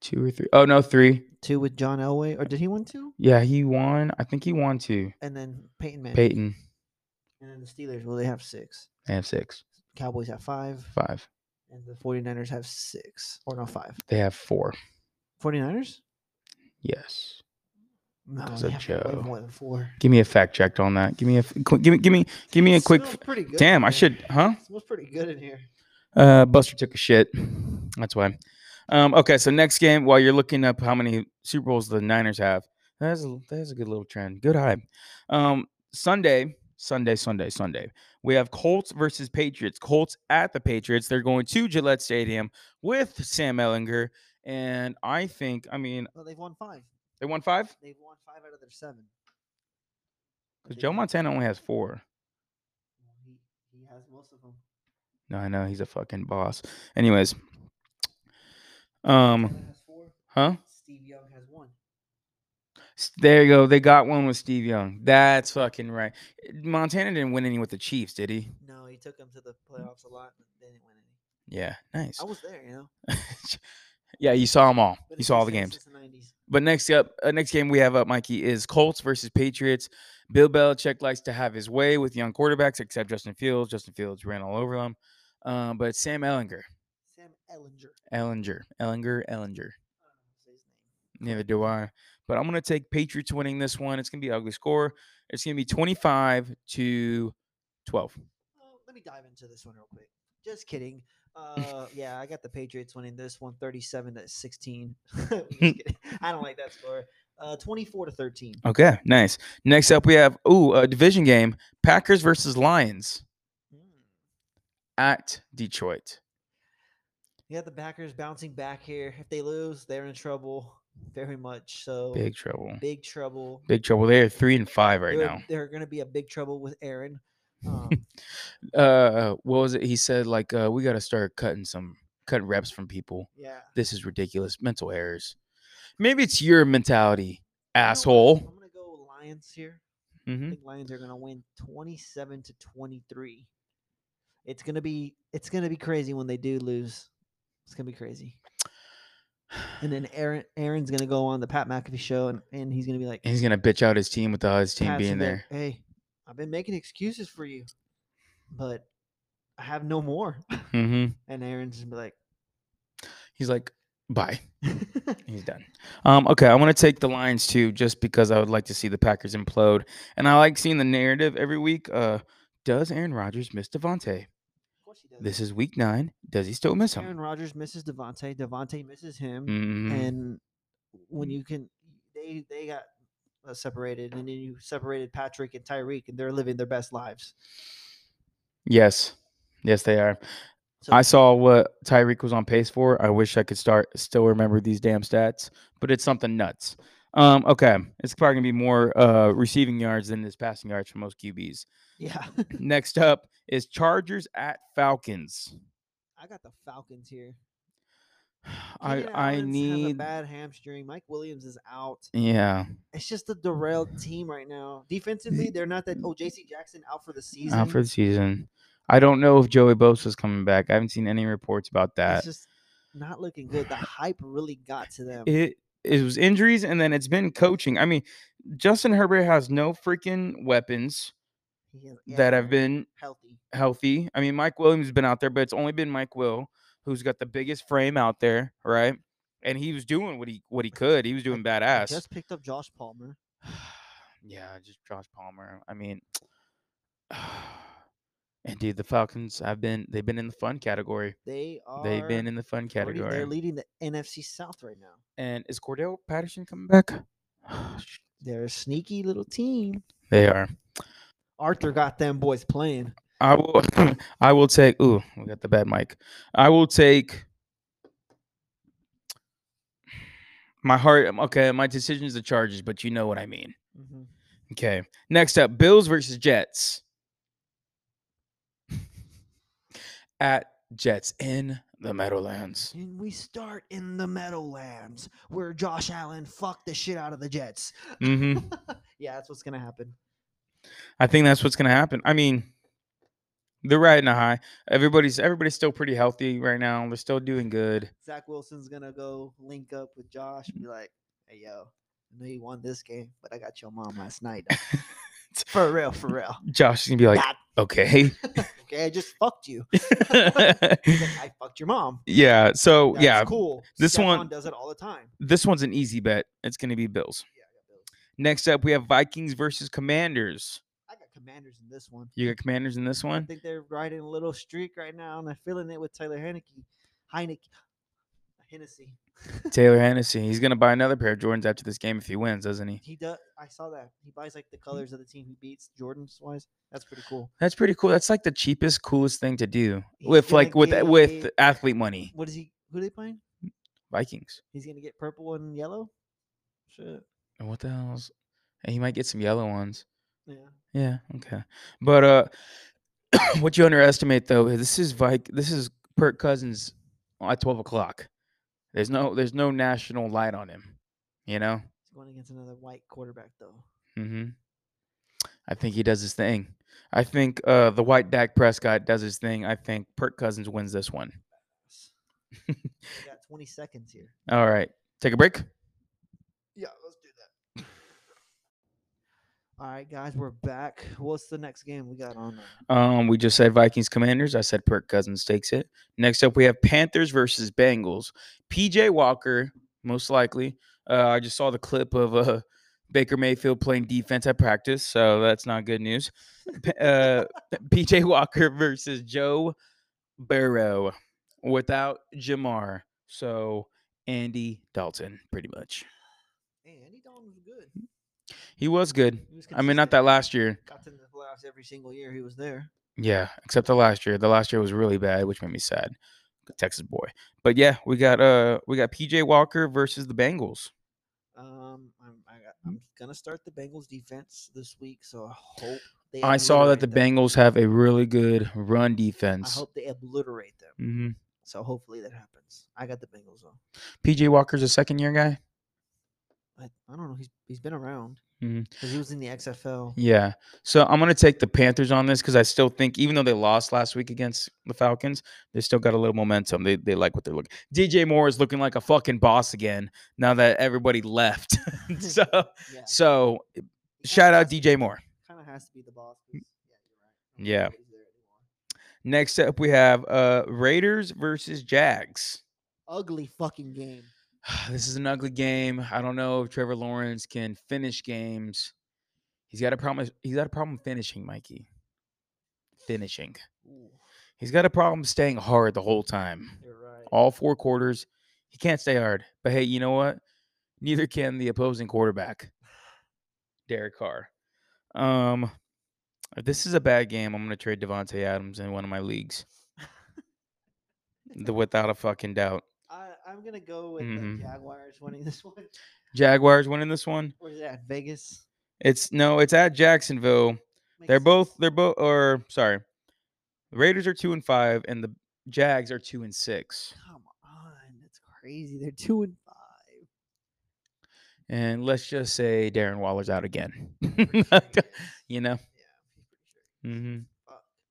Speaker 1: Two or three? Oh no, three.
Speaker 3: Two with John Elway, or did he win two?
Speaker 1: Yeah, he won. I think he won two.
Speaker 3: And then Peyton Manning.
Speaker 1: Peyton.
Speaker 3: And then the Steelers, well, they have six.
Speaker 1: They have six,
Speaker 3: Cowboys have five,
Speaker 1: five.
Speaker 3: And the 49ers have six. Or no, five.
Speaker 1: They have four.
Speaker 3: 49ers?
Speaker 1: Yes.
Speaker 3: No,
Speaker 1: That's
Speaker 3: they
Speaker 1: a
Speaker 3: have
Speaker 1: joke.
Speaker 3: more than four.
Speaker 1: Give me a fact check on that. Give me a give me give me give me a quick.
Speaker 3: pretty good.
Speaker 1: Damn, I should, huh?
Speaker 3: It smells pretty good in here.
Speaker 1: Uh, Buster took a shit. That's why. Um, okay, so next game, while you're looking up how many Super Bowls the Niners have, that's a that's a good little trend. Good hype. Um, Sunday, Sunday, Sunday, Sunday. We have Colts versus Patriots. Colts at the Patriots. They're going to Gillette Stadium with Sam Ehlinger. And I think, I mean,
Speaker 3: Well, they've won five.
Speaker 1: they won five
Speaker 3: They've won five out of their seven.
Speaker 1: Because Joe Montana only has four.
Speaker 3: He, he has most of them.
Speaker 1: No, I know he's a fucking boss. Anyways, um, huh?
Speaker 3: Steve Young has one.
Speaker 1: S- There you go. They got one with Steve Young. That's fucking right. Montana didn't win any with the Chiefs, did he?
Speaker 3: No, he took them to the playoffs a lot, but they didn't win any.
Speaker 1: Yeah, nice.
Speaker 3: I was there, you know. *laughs*
Speaker 1: yeah, you saw them all.
Speaker 3: Been
Speaker 1: You saw all the games.
Speaker 3: the
Speaker 1: But next up, uh, next game we have up, Mikey, is Colts versus Patriots. Bill Belichick likes to have his way with young quarterbacks, except Justin Fields. Justin Fields ran all over them. Um, but Sam Ehlinger,
Speaker 3: Sam Ehlinger.
Speaker 1: Ellinger, Ellinger, Ellinger.
Speaker 3: I don't know how to say his name.
Speaker 1: Neither do I. But I'm gonna take Patriots winning this one. It's gonna be an ugly score. It's gonna be 25 to 12.
Speaker 3: Oh, let me dive into this one real quick. Just kidding. Uh, *laughs* yeah, I got the Patriots winning this one 37 to 16. *laughs* Just. *laughs* I don't like that score. Uh, 24 to 13.
Speaker 1: Okay, nice. Next up, we have ooh a division game: Packers versus Lions
Speaker 3: Mm.
Speaker 1: at Detroit.
Speaker 3: Yeah, the Packers bouncing back here. If they lose, they're in trouble. Very much so.
Speaker 1: Big trouble.
Speaker 3: Big trouble.
Speaker 1: Big trouble. They are three and five right
Speaker 3: they're,
Speaker 1: now.
Speaker 3: They're going to be a big trouble with Aaron. *laughs* Um,
Speaker 1: uh what was it he said like uh we got to start cutting some cutting reps from people
Speaker 3: yeah.
Speaker 1: this is ridiculous mental errors maybe it's your mentality
Speaker 3: You know what?
Speaker 1: asshole
Speaker 3: I'm going to go Lions here. I
Speaker 1: hmm
Speaker 3: think Lions are going to win 27 to 23. It's to be it's going to be crazy when they do lose. It's going to be crazy. And then Aaron Aaron's going to go on the Pat McAfee show and, and he's going to be like
Speaker 1: he's gonna bitch out his team with all his team
Speaker 3: Pat's
Speaker 1: being
Speaker 3: gonna be like,
Speaker 1: there.
Speaker 3: Hey, I've been making excuses for you, but I have no more.
Speaker 1: hmm
Speaker 3: And Aaron's gonna be like,
Speaker 1: he's like bye. *laughs* He's done. Um okay i want to take the lions too just because i would like to see the packers implode. And i like seeing the narrative every week uh does aaron Rodgers miss
Speaker 3: Davante course he does.
Speaker 1: this is week nine does he still miss him
Speaker 3: Aaron Rodgers misses Davante. Davante misses him.
Speaker 1: Mhm.
Speaker 3: And when you can, they they got uh, separated, and then you separated Patrick and Tyreek, and they're living their best lives.
Speaker 1: yes yes they are
Speaker 3: So
Speaker 1: I saw what Tyreek was on pace for. I wish I could start still remember these damn stats, but it's something nuts. Um, okay, it's probably gonna be more uh, receiving yards than his passing yards for most QBs.
Speaker 3: yeah,
Speaker 1: Next up is Chargers at Falcons.
Speaker 3: I got the Falcons here. *sighs*
Speaker 1: I
Speaker 3: Keenan
Speaker 1: I
Speaker 3: Allen's has a
Speaker 1: need
Speaker 3: bad hamstring. Mike Williams is out.
Speaker 1: yeah
Speaker 3: It's just a derailed team right now. Defensively, they're not that. Oh, J.C. Jackson out for the season.
Speaker 1: out for the season. I don't know if Joey Bosa's coming back. I haven't seen any reports about that.
Speaker 3: It's just not looking good. The hype really got to them.
Speaker 1: it it was injuries and then it's been coaching. I mean, Justin Herbert has no freaking weapons
Speaker 3: yeah,
Speaker 1: that have been
Speaker 3: healthy.
Speaker 1: healthy. I mean, Mike Williams has been out there, but it's only been Mike Will who's got the biggest frame out there, right? And he was doing what he what he could. He was doing
Speaker 3: I
Speaker 1: badass.
Speaker 3: just picked up Josh Palmer. *sighs*
Speaker 1: yeah, just Josh Palmer. I mean, *sighs* *sighs* and dude, the Falcons have been they've been in the fun category.
Speaker 3: They are.
Speaker 1: They've been in the fun category.
Speaker 3: They're leading the NFC South right now.
Speaker 1: and is Cordell Patterson coming back? *sighs*
Speaker 3: They're a sneaky little team.
Speaker 1: they are.
Speaker 3: Arthur got them boys playing.
Speaker 1: I will. *laughs* I will take. Ooh, we got the bad mic. I will take. My heart. um, Okay, my decision is the Chargers, but you know what I mean.
Speaker 3: Mm-hmm.
Speaker 1: Okay. Next up, Bills versus Jets. At Jets in the Meadowlands.
Speaker 3: And we start in the Meadowlands where Josh Allen fucked the shit out of the Jets.
Speaker 1: hmm *laughs*
Speaker 3: yeah, that's what's gonna happen.
Speaker 1: I think that's what's gonna happen. I mean, they're riding a high. Everybody's everybody's still pretty healthy right now. They're still doing good.
Speaker 3: Zach Wilson's gonna go link up with Josh and be like, "Hey, yo, I know you won this game, but I got your mom last night. *laughs* for real, for real.
Speaker 1: Josh is gonna be like, okay. *laughs*
Speaker 3: okay, I just fucked you. He's *laughs* like, I fucked your mom.
Speaker 1: yeah. So
Speaker 3: That's
Speaker 1: yeah,
Speaker 3: cool.
Speaker 1: this one-
Speaker 3: does it all the time.
Speaker 1: this one's an easy bet. It's gonna be Bills.
Speaker 3: Yeah, Bills.
Speaker 1: Next up, we have Vikings versus Commanders.
Speaker 3: I got Commanders in this one.
Speaker 1: You got Commanders in this one.
Speaker 3: I think they're riding a little streak right now, and I'm feeling it with Tyler Heinicke. Heinicke. Hennessy.
Speaker 1: Taylor Hennessy. He's gonna buy another pair of Jordans after this game if he wins, doesn't he?
Speaker 3: He does. I saw that. He buys like the colors of the team he beats, Jordans wise. That's pretty cool.
Speaker 1: That's pretty cool. That's like the cheapest, coolest thing to do
Speaker 3: He's
Speaker 1: with like with
Speaker 3: get-
Speaker 1: with athlete money.
Speaker 3: What is he? Who are they playing?
Speaker 1: Vikings.
Speaker 3: He's gonna get purple and yellow. Shit.
Speaker 1: And What the hell's? And he might get some yellow ones.
Speaker 3: Yeah.
Speaker 1: Yeah. Okay. But uh, *coughs* what you underestimate though, is this is Vik. This is Perk Cousins at twelve o'clock. There's no there's no national light on him. You know.
Speaker 3: He's going against another white quarterback though.
Speaker 1: Mm-hmm. I think he does his thing. I think uh, the white Dak Prescott does his thing. I think Perk Cousins wins this one. *laughs*
Speaker 3: got 20 seconds here.
Speaker 1: All right. Take a break.
Speaker 3: Yeah, let's do that. All right, guys, we're back. What's the next game we got on? there?
Speaker 1: Um, we just said Vikings Commanders. I said Perk Cousins takes it. Next up, we have Panthers versus Bengals. PJ Walker, most likely. Uh, I just saw the clip of uh, *laughs* Baker Mayfield playing defense at practice, so that's not good news. Uh, *laughs* PJ Walker versus Joe Burrow without Ja'Marr. So Andy Dalton, pretty much.
Speaker 3: Hey, Andy Dalton was good.
Speaker 1: He was good.
Speaker 3: He was
Speaker 1: I mean, not that last year.
Speaker 3: Got to the playoffs every single year he was there.
Speaker 1: Yeah, except the last year. The last year was really bad, which made me sad. Texas boy. But yeah, we got uh we got PJ Walker versus the Bengals.
Speaker 3: Um, I'm I got, I'm gonna start the Bengals defense this week, so I hope they.
Speaker 1: I saw that the
Speaker 3: them.
Speaker 1: Bengals have a really good run defense.
Speaker 3: I hope they obliterate them.
Speaker 1: Mm-hmm.
Speaker 3: So hopefully that happens. I got the Bengals though.
Speaker 1: PJ Walker's a second year guy.
Speaker 3: I, I don't know. He's he's been around because he was in the XFL.
Speaker 1: Yeah. So I'm gonna take the Panthers on this because I still think even though they lost last week against the Falcons, they still got a little momentum. They they like what they're looking. DJ Moore is looking like a fucking boss again now that everybody left. *laughs* so *laughs*
Speaker 3: Yeah.
Speaker 1: so shout out DJ Moore.
Speaker 3: Kind of has to be the boss. Yeah, you're right. I don't
Speaker 1: Yeah.
Speaker 3: know nobody's there anymore.
Speaker 1: Next up, we have uh Raiders versus Jags.
Speaker 3: Ugly fucking game. *sighs*
Speaker 1: This is an ugly game. I don't know if Trevor Lawrence can finish games. He's got a problem. He's got a problem finishing, Mikey. Finishing.
Speaker 3: Ooh,
Speaker 1: He's got a problem staying hard the whole time.
Speaker 3: you're right.
Speaker 1: All four quarters, he can't stay hard. But hey, you know what? Neither can the opposing quarterback, *sighs* Derek Carr. Um, this is a bad game, I'm gonna trade Davante Adams in one of my leagues. *laughs* The, without a fucking doubt.
Speaker 3: I'm gonna go with
Speaker 1: Mhm.
Speaker 3: the Jaguars winning this *laughs* one.
Speaker 1: Jaguars winning this one.
Speaker 3: Where's that? Vegas.
Speaker 1: It's no, it's at Jacksonville.
Speaker 3: Makes
Speaker 1: They're both they're both or sorry. The Raiders are two and five and the Jags are two and six.
Speaker 3: Come on, that's crazy. They're two and five.
Speaker 1: And let's just say Darren Waller's out again.
Speaker 3: Pretty *laughs* sure he is.
Speaker 1: you know?
Speaker 3: Yeah, he's pretty sure.
Speaker 1: hmm.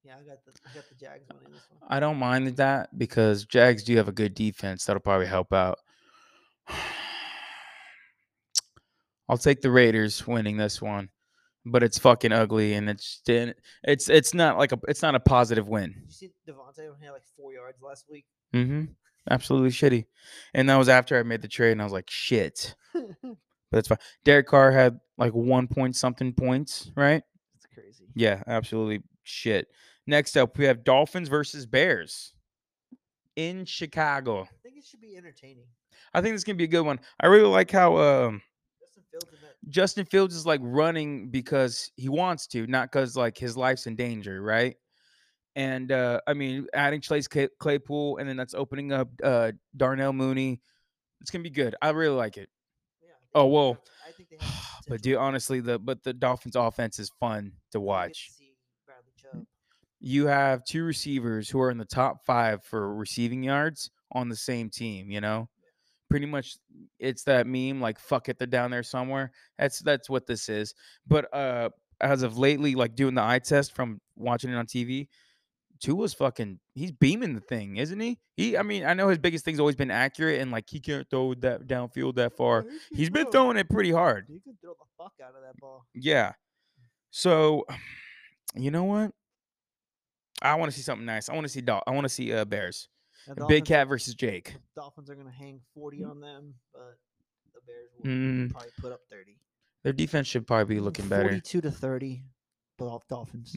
Speaker 3: Yeah, I got the I got the Jags winning this one.
Speaker 1: I don't mind that because Jags do have a good defense that'll probably help out. *sighs* I'll take the Raiders winning this one, but it's fucking ugly and it's it's it's not like a it's not a positive win.
Speaker 3: Did you see Davante had like four yards last week?
Speaker 1: Mm-hmm. Absolutely shitty. And that was after I made the trade, and I was like, shit. *laughs* But that's fine. Derek Carr had like one point something points, right?
Speaker 3: That's crazy.
Speaker 1: Yeah, absolutely shit. Next up, we have Dolphins versus Bears in Chicago.
Speaker 3: I think it should be entertaining.
Speaker 1: I think this can be a good one. I really like how um,
Speaker 3: Justin Fields.
Speaker 1: Justin Fields is like running because he wants to, not because like his life's in danger, right? And uh, I mean, adding Chase Clay- Claypool, and then that's opening up uh, Darnell Mooney. It's gonna be good. I really like it.
Speaker 3: Yeah,
Speaker 1: Oh, well,
Speaker 3: have- I think they have *sighs*
Speaker 1: but dude, honestly, the but the Dolphins' offense is fun to
Speaker 3: And we get to
Speaker 1: watch.
Speaker 3: See Bradley Chubb.
Speaker 1: You have two receivers who are in the top five for receiving yards on the same team. You know, pretty much it's that meme like "fuck it," they're down there somewhere. That's that's what this is. But uh, as of lately, like doing the eye test from watching it on TV, Tua's fucking he's beaming the thing, isn't he? He, I mean, I know his biggest thing's always been accurate and like he can't throw that downfield that far.
Speaker 3: He
Speaker 1: he's been throwing it pretty hard.
Speaker 3: You can throw the fuck out of that ball.
Speaker 1: Yeah. So, *sighs* you know what? I want to see something nice. I want to see Dol- I want to see uh, Bears.
Speaker 3: Now,
Speaker 1: Big Cat versus Jake.
Speaker 3: Dolphins are gonna hang forty on them, but the Bears will
Speaker 1: Mm,
Speaker 3: probably put up thirty.
Speaker 1: their defense should probably be looking better.
Speaker 3: Forty-two to thirty. Dol- Dolphins.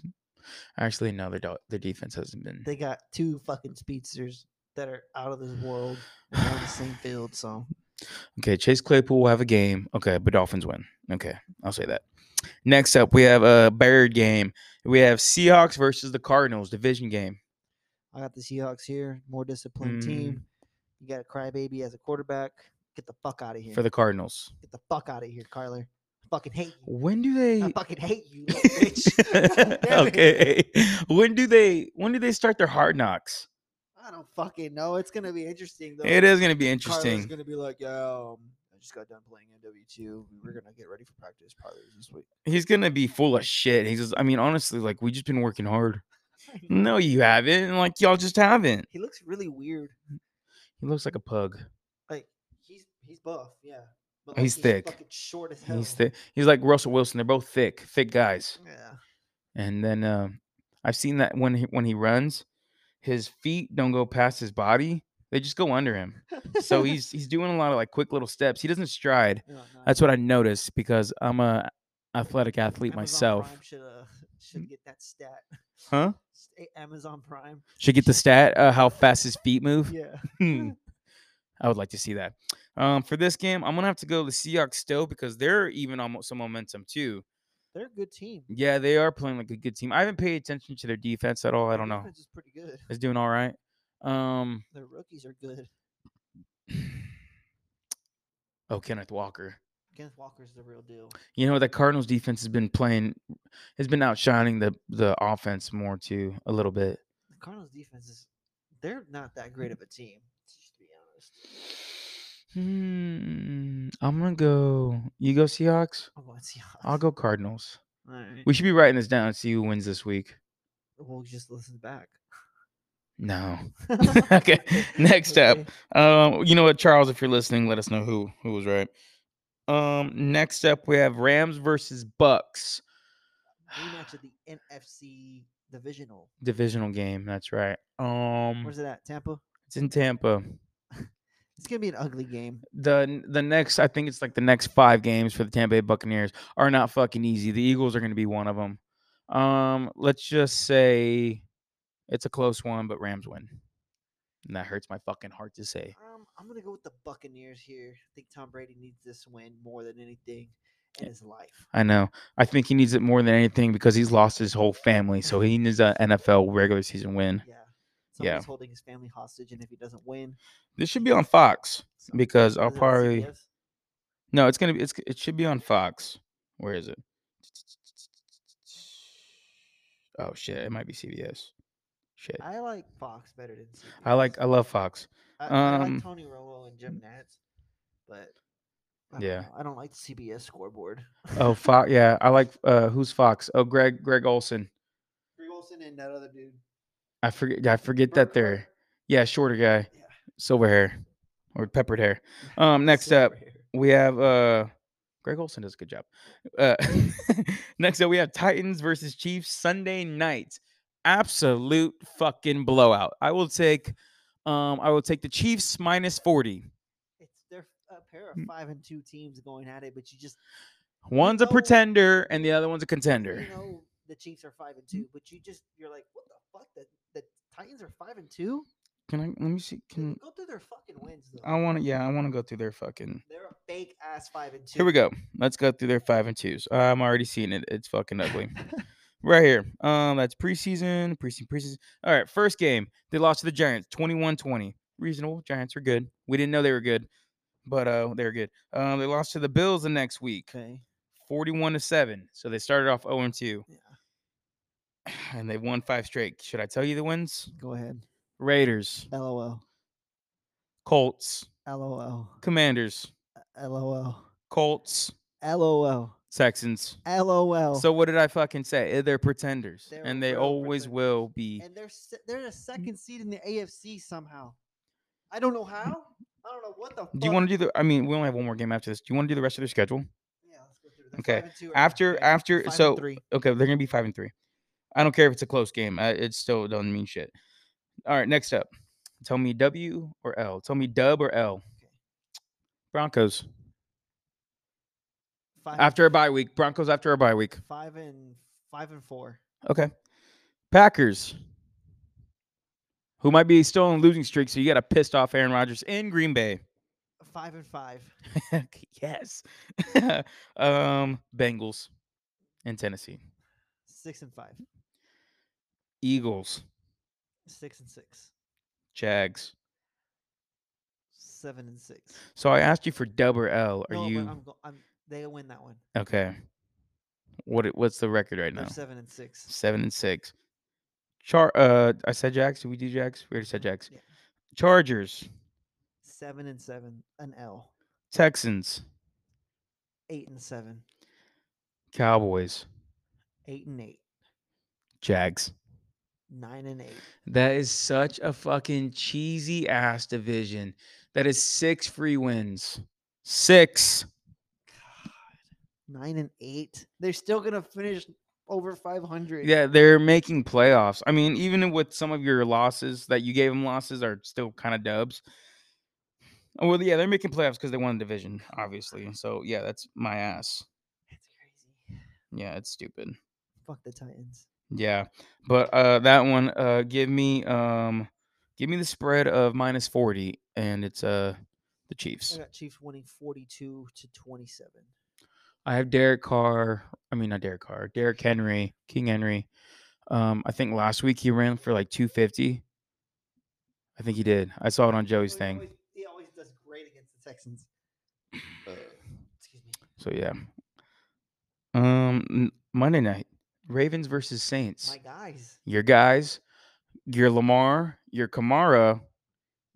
Speaker 1: Actually, no, their dol- their defense hasn't been.
Speaker 3: They got two fucking speedsters that are out of this world. on the same field, so *sighs*
Speaker 1: Okay, Chase Claypool will have a game. Okay, but Dolphins win. Okay, I'll say that. Next up, we have a Bird game. We have Seahawks versus the Cardinals division game.
Speaker 3: I got the Seahawks here. More disciplined
Speaker 1: Mm.
Speaker 3: team. You got a crybaby as a quarterback. Get the fuck out of here.
Speaker 1: for the Cardinals.
Speaker 3: Get the fuck out of here, Kyler. I fucking hate you.
Speaker 1: When do they?
Speaker 3: I fucking hate you, *laughs* bitch. God damn it.
Speaker 1: okay. When do they? When do they start their hard knocks?
Speaker 3: I don't fucking know. It's gonna be interesting though.
Speaker 1: It is going to be
Speaker 3: interesting.
Speaker 1: interesting.
Speaker 3: gonna be like, yeah, um, I just got done playing NW two. We were gonna get ready for practice probably this week.
Speaker 1: He's to be full of shit. He's just. I mean, honestly, like we just been working hard. *laughs* No, you haven't. Like y'all just haven't.
Speaker 3: He looks really weird.
Speaker 1: He looks like a pug.
Speaker 3: Like he's he's buff, yeah. But
Speaker 1: He's thick.
Speaker 3: fucking short as hell.
Speaker 1: He's thick. He's like Russell Wilson. They're both thick, thick guys.
Speaker 3: Yeah.
Speaker 1: And then um, I've seen that when he when he runs, his feet don't go past his body; they just go under him. So *laughs* he's he's doing a lot of like quick little steps. He doesn't stride.
Speaker 3: No,
Speaker 1: That's what I noticed because I'm a athletic athlete
Speaker 3: Amazon
Speaker 1: myself.
Speaker 3: Prime should uh, should get that stat.
Speaker 1: Huh?
Speaker 3: Amazon Prime.
Speaker 1: Should get the stat uh, how fast his feet move.
Speaker 3: Yeah. *laughs*
Speaker 1: Hmm. I would like to see that. Um, for this game, I'm gonna have to go the Seahawks still because they're even on some momentum too.
Speaker 3: They're a good team.
Speaker 1: Yeah, they are playing like a good team. I haven't paid attention to their defense at all. I don't know.
Speaker 3: defense is pretty good.
Speaker 1: It's doing all right. Um,
Speaker 3: Their rookies are good. *sighs*
Speaker 1: oh, Kenneth Walker.
Speaker 3: Kenneth Walker's the real deal.
Speaker 1: You know the Cardinals defense has been playing, has been outshining the the offense more too a little bit.
Speaker 3: The Cardinals defense is they're not that great of a team, just to be honest.
Speaker 1: Hmm. I'm gonna go. You go Seahawks.
Speaker 3: I'm going Seahawks.
Speaker 1: I'll go Cardinals.
Speaker 3: All right.
Speaker 1: We should be writing this down and see who wins this week.
Speaker 3: We'll just listen back.
Speaker 1: No. *laughs* *laughs* Okay, next up. Um, you know what, Charles? If you're listening, let us know who who was right. Um, next up we have Rams versus Bucs
Speaker 3: Rematch of the NFC divisional.
Speaker 1: divisional game. That's right. Um,
Speaker 3: Where's it at? Tampa.
Speaker 1: it's in Tampa. *laughs*
Speaker 3: It's gonna be an ugly game.
Speaker 1: the the next I think it's like the next five games for the Tampa Bay Buccaneers are not fucking easy. The Eagles are going to be one of them. Um, let's just say it's a close one, but Rams win, and that hurts my fucking heart to say.
Speaker 3: Um, I'm gonna go with the Buccaneers here. I think Tom Brady needs this win more than anything in his life.
Speaker 1: I know. I think he needs it more than anything because he's lost his whole family, so he needs an NFL regular season win.
Speaker 3: Yeah.
Speaker 1: Yeah.
Speaker 3: Somebody's holding his family hostage, and if he doesn't win,
Speaker 1: This should be on Fox because I'll
Speaker 3: is it on
Speaker 1: probably
Speaker 3: CBS?
Speaker 1: no. It's gonna be. It's it should be on Fox. Where is it? Oh shit! It might be CBS. Shit.
Speaker 3: I like Fox better than CBS.
Speaker 1: I like. I love Fox.
Speaker 3: I, I
Speaker 1: um,
Speaker 3: like Tony Romo and Jim Nantz, but I don't
Speaker 1: Yeah.
Speaker 3: know, I don't like the CBS scoreboard.
Speaker 1: Oh, Fox. *laughs* Yeah, I like. Uh, who's Fox? Oh, Greg. Greg Olsen.
Speaker 3: Greg Olsen and that other dude.
Speaker 1: I forget. I forget that they're. Yeah, shorter guy,
Speaker 3: Yeah.
Speaker 1: silver hair, or peppered hair. *laughs* Um, next up,
Speaker 3: Silver hair.
Speaker 1: we have uh Greg Olsen does a good job. Uh *laughs* next up we have Titans versus Chiefs Sunday night. Absolute fucking blowout. I will take um I will take the Chiefs minus 40.
Speaker 3: It's they're a pair
Speaker 1: Mm.
Speaker 3: of five and two teams going at it, but you just
Speaker 1: One's a
Speaker 3: know-
Speaker 1: pretender and the other one's a contender.
Speaker 3: you know the Chiefs are five and two, but you just you're like, what the fuck? The the Titans are five and two.
Speaker 1: Can I let me see can
Speaker 3: Go through their fucking wins though.
Speaker 1: I want to yeah, I want to go through their fucking
Speaker 3: They're a fake ass five and two.
Speaker 1: Here we go. Let's go through their 5 and 2s. I'm already seeing it. It's fucking ugly. *laughs* right here. Um, that's preseason, preseason, preseason. All right, first game. They lost to the Giants 21-20. Reasonable. Giants are good. We didn't know they were good, but uh they were good. Um, they lost to the Bills the next week,
Speaker 3: Okay.
Speaker 1: 41 to 7. So they started off 0 and 2.
Speaker 3: Yeah. *sighs*
Speaker 1: And they won five straight. Should I tell you the wins?
Speaker 3: Go ahead.
Speaker 1: Raiders,
Speaker 3: LOL.
Speaker 1: Colts,
Speaker 3: LOL.
Speaker 1: Commanders,
Speaker 3: LOL.
Speaker 1: Colts,
Speaker 3: LOL.
Speaker 1: Texans.
Speaker 3: LOL.
Speaker 1: So what did I fucking say? Eh, They're pretenders,
Speaker 3: They're
Speaker 1: and they always
Speaker 3: pretenders.
Speaker 1: will be.
Speaker 3: and they're se- they're a second seed in the AFC somehow. I don't know how. I don't know what the.
Speaker 1: Do you want to do the? I mean, we only have one more game after this. Do you want to do the rest of their schedule?
Speaker 3: Yeah, let's go through. They're
Speaker 1: Okay,
Speaker 3: right
Speaker 1: After after
Speaker 3: Five
Speaker 1: so
Speaker 3: three.
Speaker 1: okay, they're gonna be five and three. I don't care if it's a close game. I, it still doesn't mean shit. All right, next up. Tell me W or L. Tell me dub or L. Broncos
Speaker 3: Five
Speaker 1: after a bye week. Broncos after a bye week.
Speaker 3: five and five and four.
Speaker 1: Okay. Packers who might be still on a losing streak. So you got a pissed off Aaron Rodgers in Green Bay.
Speaker 3: Five and five. *laughs*
Speaker 1: yes. *laughs* um, Bengals in Tennessee.
Speaker 3: Six and five.
Speaker 1: Eagles,
Speaker 3: Six and six.
Speaker 1: Jags.
Speaker 3: Seven and six.
Speaker 1: So I asked you for dub or L. Are
Speaker 3: no,
Speaker 1: you
Speaker 3: I'm, I'm. They win that one.
Speaker 1: okay? What what's the record right
Speaker 3: They're
Speaker 1: now?
Speaker 3: seven and six.
Speaker 1: Seven and six. Char. Uh, I said Jags. Did we do Jags? We already said Jags.
Speaker 3: Yeah.
Speaker 1: Chargers,
Speaker 3: Seven and seven. An L.
Speaker 1: Texans,
Speaker 3: Eight and seven.
Speaker 1: Cowboys,
Speaker 3: Eight and eight.
Speaker 1: Jags.
Speaker 3: Nine and eight.
Speaker 1: That is such a fucking cheesy ass division. That is six free wins. Six.
Speaker 3: Nine and eight. They're still gonna finish over five hundred.
Speaker 1: Yeah, they're making playoffs. I mean, even with some of your losses that you gave them losses are still kind of dubs. Well, yeah, they're making playoffs because they won the division, obviously. So yeah, that's my ass.
Speaker 3: It's crazy.
Speaker 1: Yeah, it's stupid.
Speaker 3: Fuck the Titans.
Speaker 1: Yeah, but uh, that one, uh, give me um, give me the spread of minus forty, and it's uh the Chiefs.
Speaker 3: I got Chiefs winning forty-two to twenty-seven.
Speaker 1: I have Derek Carr. I mean, not Derek Carr. Derek Henry, King Henry. Um, I think last week he ran for like 250. I think he did. I saw it on Joey's
Speaker 3: He
Speaker 1: thing.
Speaker 3: always, he always does great against the Texans. Excuse me.
Speaker 1: So yeah. Um, Monday night, Ravens versus Saints.
Speaker 3: My guys.
Speaker 1: Your guys, your Lamar, your Kamara,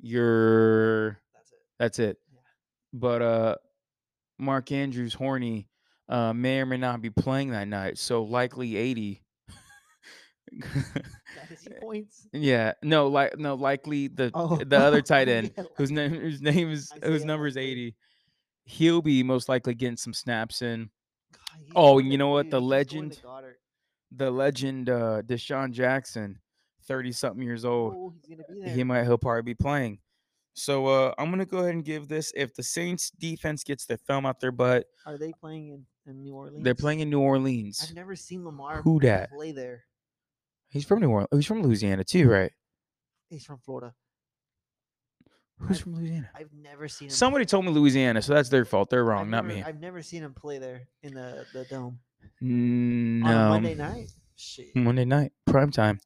Speaker 1: your
Speaker 3: That's it.
Speaker 1: that's it.
Speaker 3: Yeah.
Speaker 1: But uh, Mark Andrews, horny, uh, may or may not be playing that night. So likely 80.
Speaker 3: Fantasy *laughs* points.
Speaker 1: Yeah, no, like no, likely the
Speaker 3: Oh.
Speaker 1: the other *laughs* tight end
Speaker 3: Yeah,
Speaker 1: whose name whose name is whose number is eighty. He'll be most likely getting some snaps in.
Speaker 3: God,
Speaker 1: Oh, you know what? The
Speaker 3: he's going to
Speaker 1: legend- The legend uh DeSean Jackson, thirty something years old.
Speaker 3: Oh, he's gonna be there.
Speaker 1: He might he'll probably be playing. So uh I'm gonna go ahead and give this. If the Saints defense gets their thumb out their butt,
Speaker 3: Are they playing in, in New Orleans?
Speaker 1: they're playing in New Orleans.
Speaker 3: I've never seen Lamar
Speaker 1: Who dat?
Speaker 3: play there.
Speaker 1: He's from New Orleans. He's from Louisiana too, right?
Speaker 3: He's from Florida.
Speaker 1: Who's
Speaker 3: I've-
Speaker 1: from Louisiana?
Speaker 3: I've never seen him.
Speaker 1: Somebody told me Louisiana, so that's their fault. They're wrong,
Speaker 3: I've
Speaker 1: not
Speaker 3: never-
Speaker 1: me.
Speaker 3: I've never seen him play there in the, the dome
Speaker 1: No.
Speaker 3: on Monday night. Shit.
Speaker 1: Monday night, prime time.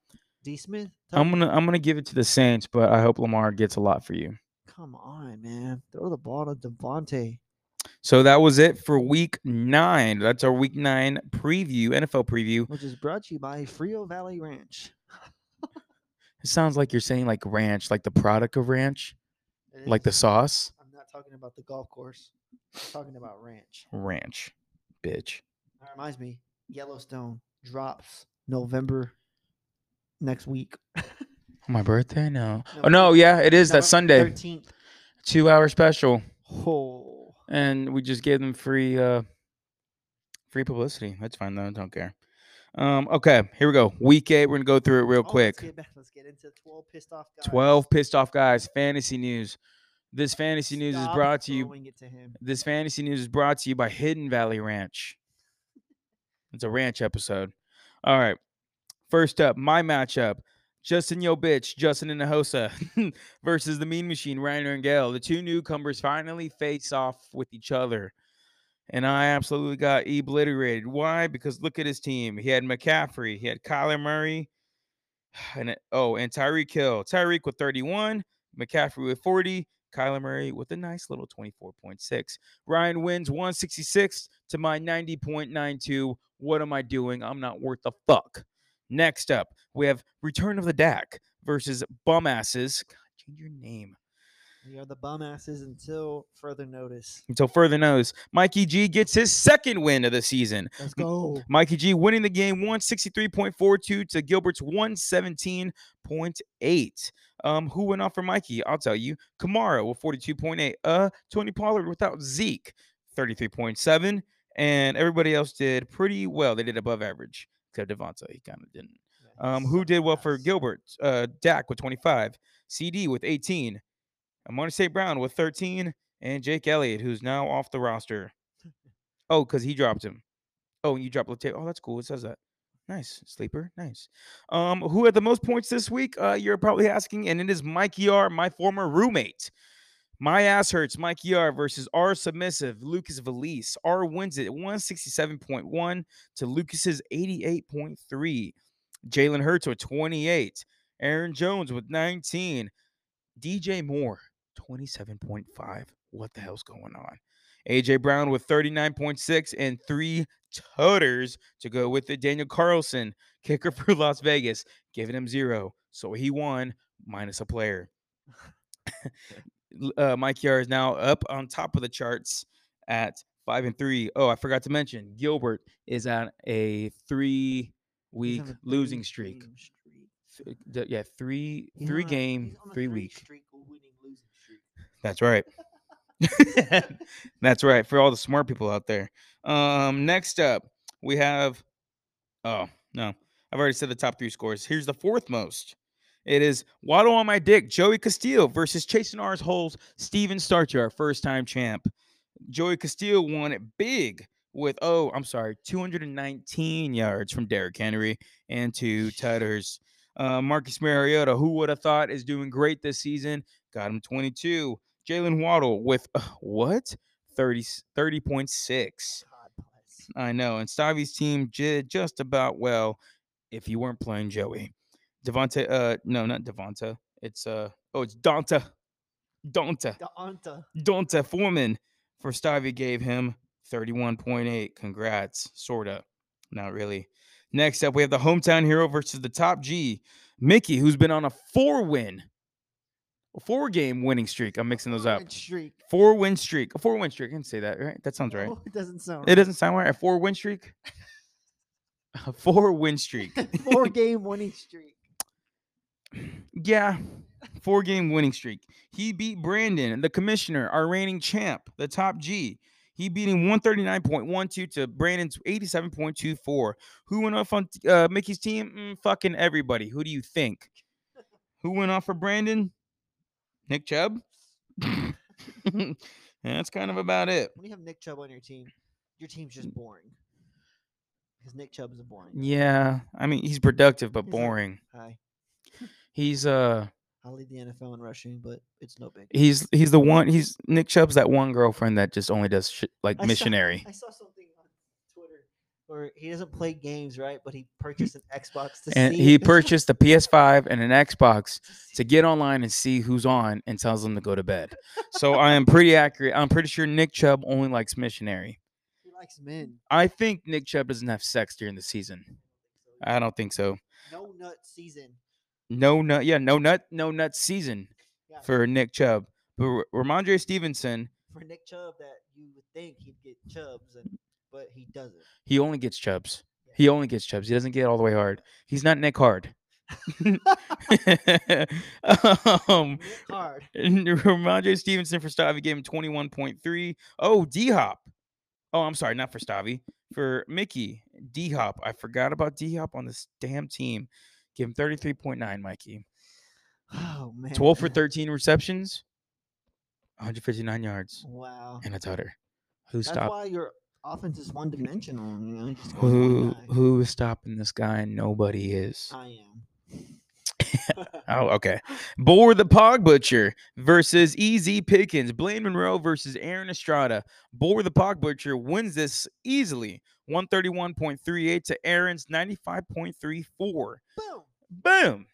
Speaker 3: D. Smith.
Speaker 1: I'm gonna I'm gonna give it to the Saints, but I hope Lamar gets a lot for you.
Speaker 3: Come on, man. Throw the ball to Devontae.
Speaker 1: So that was it for week nine. That's our week nine preview, NFL preview.
Speaker 3: which is brought to you by Frio Valley Ranch. *laughs*
Speaker 1: It sounds like you're saying like ranch, like the product of ranch, like the sauce.
Speaker 3: I'm not talking about the golf course. I'm talking about ranch.
Speaker 1: Ranch, bitch.
Speaker 3: That reminds me, Yellowstone drops November next week. *laughs*
Speaker 1: My birthday? No. Oh
Speaker 3: No,
Speaker 1: yeah, it is that Sunday.
Speaker 3: Thirteenth.
Speaker 1: Two hour special.
Speaker 3: Oh,
Speaker 1: And we just gave them free uh free publicity. That's fine though. Don't care. Um, okay, here we go. Week eight, we're gonna go through it real
Speaker 3: Oh,
Speaker 1: quick.
Speaker 3: Let's get, back, let's get into twelve pissed off guys.
Speaker 1: 12 pissed off guys fantasy news this fantasy news is brought to you
Speaker 3: to
Speaker 1: this fantasy news is brought to you by hidden valley ranch it's a ranch episode all right first up my matchup justin yo bitch justin Inahosa *laughs* versus the mean machine Reiner and Gale. the two newcomers finally face off with each other and I absolutely got obliterated. Why? Because look at his team. He had McCaffrey, he had Kyler Murray, *sighs* and oh, and Tyreek Hill. Tyreek with 31, McCaffrey with 40, Kyler Murray with a nice little 24.6. Ryan wins 166 to my 90.92. What am I doing? I'm not worth a fuck. Next up, we have Return of the Dak versus Bum Asses. God, change your name.
Speaker 3: We are the bum asses until further notice.
Speaker 1: Until further notice, Mikey G gets his second win of the season.
Speaker 3: Let's go.
Speaker 1: Mikey G winning the game 163.42 to Gilbert's 117.8. Um, who went off for Mikey? I'll tell you. Kamara with 42.8. Uh, Tony Pollard without Zeke, 33.7. And everybody else did pretty well. They did above average, except Devonta. He kind of didn't. Um, who did well for. Gilbert? Uh, Dak with 25, CeeDee with 18, Amon St. Brown with 13, and Jake Elliott, who's now off the roster. Oh, because he dropped him. Oh, and you dropped Latavius. Oh, that's cool. It says that. Nice sleeper. Nice. Um, who had the most points this week? Uh, you're probably asking, and it is Mike Yar, my former roommate. My ass hurts. Mike Yar versus R submissive Lucas Valise. R wins it 167.1 to Lucas's 88.3. Jalen Hurts with 28. Aaron Jones with 19. DJ Moore 27.5. What the hell's going on? AJ Brown with 39.6 and three toters to go with it. Daniel Carlson, kicker *laughs* for Las Vegas, giving him zero. So he won minus a player. *laughs* Uh, Mike Yar is now up on top of the charts at five and three. Oh, I forgot to mention Gilbert is at a three week
Speaker 3: a
Speaker 1: losing streak.
Speaker 3: streak.
Speaker 1: Th- Yeah, three three
Speaker 3: on
Speaker 1: game,
Speaker 3: on a
Speaker 1: three week.
Speaker 3: winning. *laughs*
Speaker 1: That's right. *laughs* That's right. For all the smart people out there. Um, next up, we have oh no, I've already said the top three scores. Here's the fourth most. It is Waddle on my dick, Joey Castillo versus Chasing Ours Holes, Steven Starcher, our first time champ. Joey Castillo won it big with oh, I'm sorry, 219 yards from Derrick Henry and two tutters. Uh, Marcus Mariota, who would have thought is doing great this season, got him 22. Jaylen Waddle with uh, what? 30 30.6. I know. And Stavi's team did just about well if you weren't playing Joey. Devonta, uh, no, not Devonta. It's uh oh, it's D'Onta. D'Onta.
Speaker 3: Anta.
Speaker 1: D'Onta Foreman for Stavi gave him 31.8. Congrats. Sorta. Not really. Next up, we have the hometown hero versus the top G, Mickey, who's been on a four win, a four game winning streak. I'm mixing those up.
Speaker 3: Streak.
Speaker 1: Four win streak. A four win streak. I can say that, right? That sounds right.
Speaker 3: No, it doesn't sound
Speaker 1: It
Speaker 3: right.
Speaker 1: doesn't sound right. A four win streak. *laughs* *laughs* A four win streak. *laughs*
Speaker 3: Four game winning streak.
Speaker 1: Yeah, four game winning streak. He beat Brandon, the commissioner, our reigning champ, the top G. He beat him 139.12 to Brandon's 87.24. Who went off on uh, Mickey's team? Mm, fucking everybody. Who do you think? Who went off for Brandon? Nick Chubb? *laughs* That's kind of about it.
Speaker 3: When you have Nick Chubb on your team, your team's just boring. Because Nick Chubb is a boring. guy.
Speaker 1: Yeah, I mean he's productive but
Speaker 3: He's like-
Speaker 1: boring.
Speaker 3: Hi.
Speaker 1: He's uh
Speaker 3: I'll lead the NFL in rushing, but it's no big.
Speaker 1: he's he's the one he's Nick Chubb's that one girlfriend that just only does shit like
Speaker 3: I saw-
Speaker 1: missionary.
Speaker 3: I saw something on Twitter where he doesn't play games, right? But he purchased an Xbox to
Speaker 1: and
Speaker 3: see
Speaker 1: he purchased a PS5 and an Xbox *laughs*
Speaker 3: to
Speaker 1: to get online and see who's on and tells them to go to bed. So I am pretty accurate. I'm pretty sure Nick Chubb only likes missionary.
Speaker 3: He likes men.
Speaker 1: I think Nick Chubb doesn't have sex during the season. I don't think so.
Speaker 3: No nut season.
Speaker 1: No nut, yeah, no nut, no nut season
Speaker 3: Yeah,
Speaker 1: for Nick Chubb. But R- Rhamondre Stevenson,
Speaker 3: for Nick Chubb that you would think he'd get Chubbs, and but he doesn't.
Speaker 1: he only gets Chubbs. He only gets Chubbs. He doesn't get all the way hard. He's not Nick Hard. *laughs* *laughs* um,
Speaker 3: Hard. *laughs*
Speaker 1: Rhamondre Stevenson for Stavi gave him 21.3. Oh, D Hop. Oh, I'm sorry, not for Stavi. For Mickey, D Hop. I forgot about D Hop on this damn team. Give him 33.9, Mikey.
Speaker 3: Oh man.
Speaker 1: 12 for 13 receptions, 159 yards,
Speaker 3: Wow.
Speaker 1: and a tutter. Who
Speaker 3: That's
Speaker 1: stopped?
Speaker 3: why your offense is one dimensional. You know,
Speaker 1: Who who is stopping this guy? Nobody is.
Speaker 3: I am. *laughs*
Speaker 1: Oh, okay. Boar the Pog Butcher versus Easy Pickens. Blaine Monroe versus Aaron Estrada. Boar the Pog Butcher wins this easily. 131.38 to Aaron's 95.34.
Speaker 3: Boom.
Speaker 1: Boom.